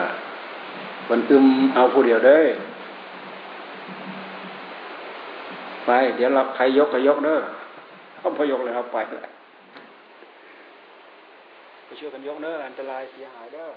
มันอึมเอาผู้เดียวได้ไป เดี๋ยวเราใครยกก็ยกเด้อเขาพยกเลยเอาไปเลยไปช่วยกันยกเด้ออันตรายเสียหายเด้อ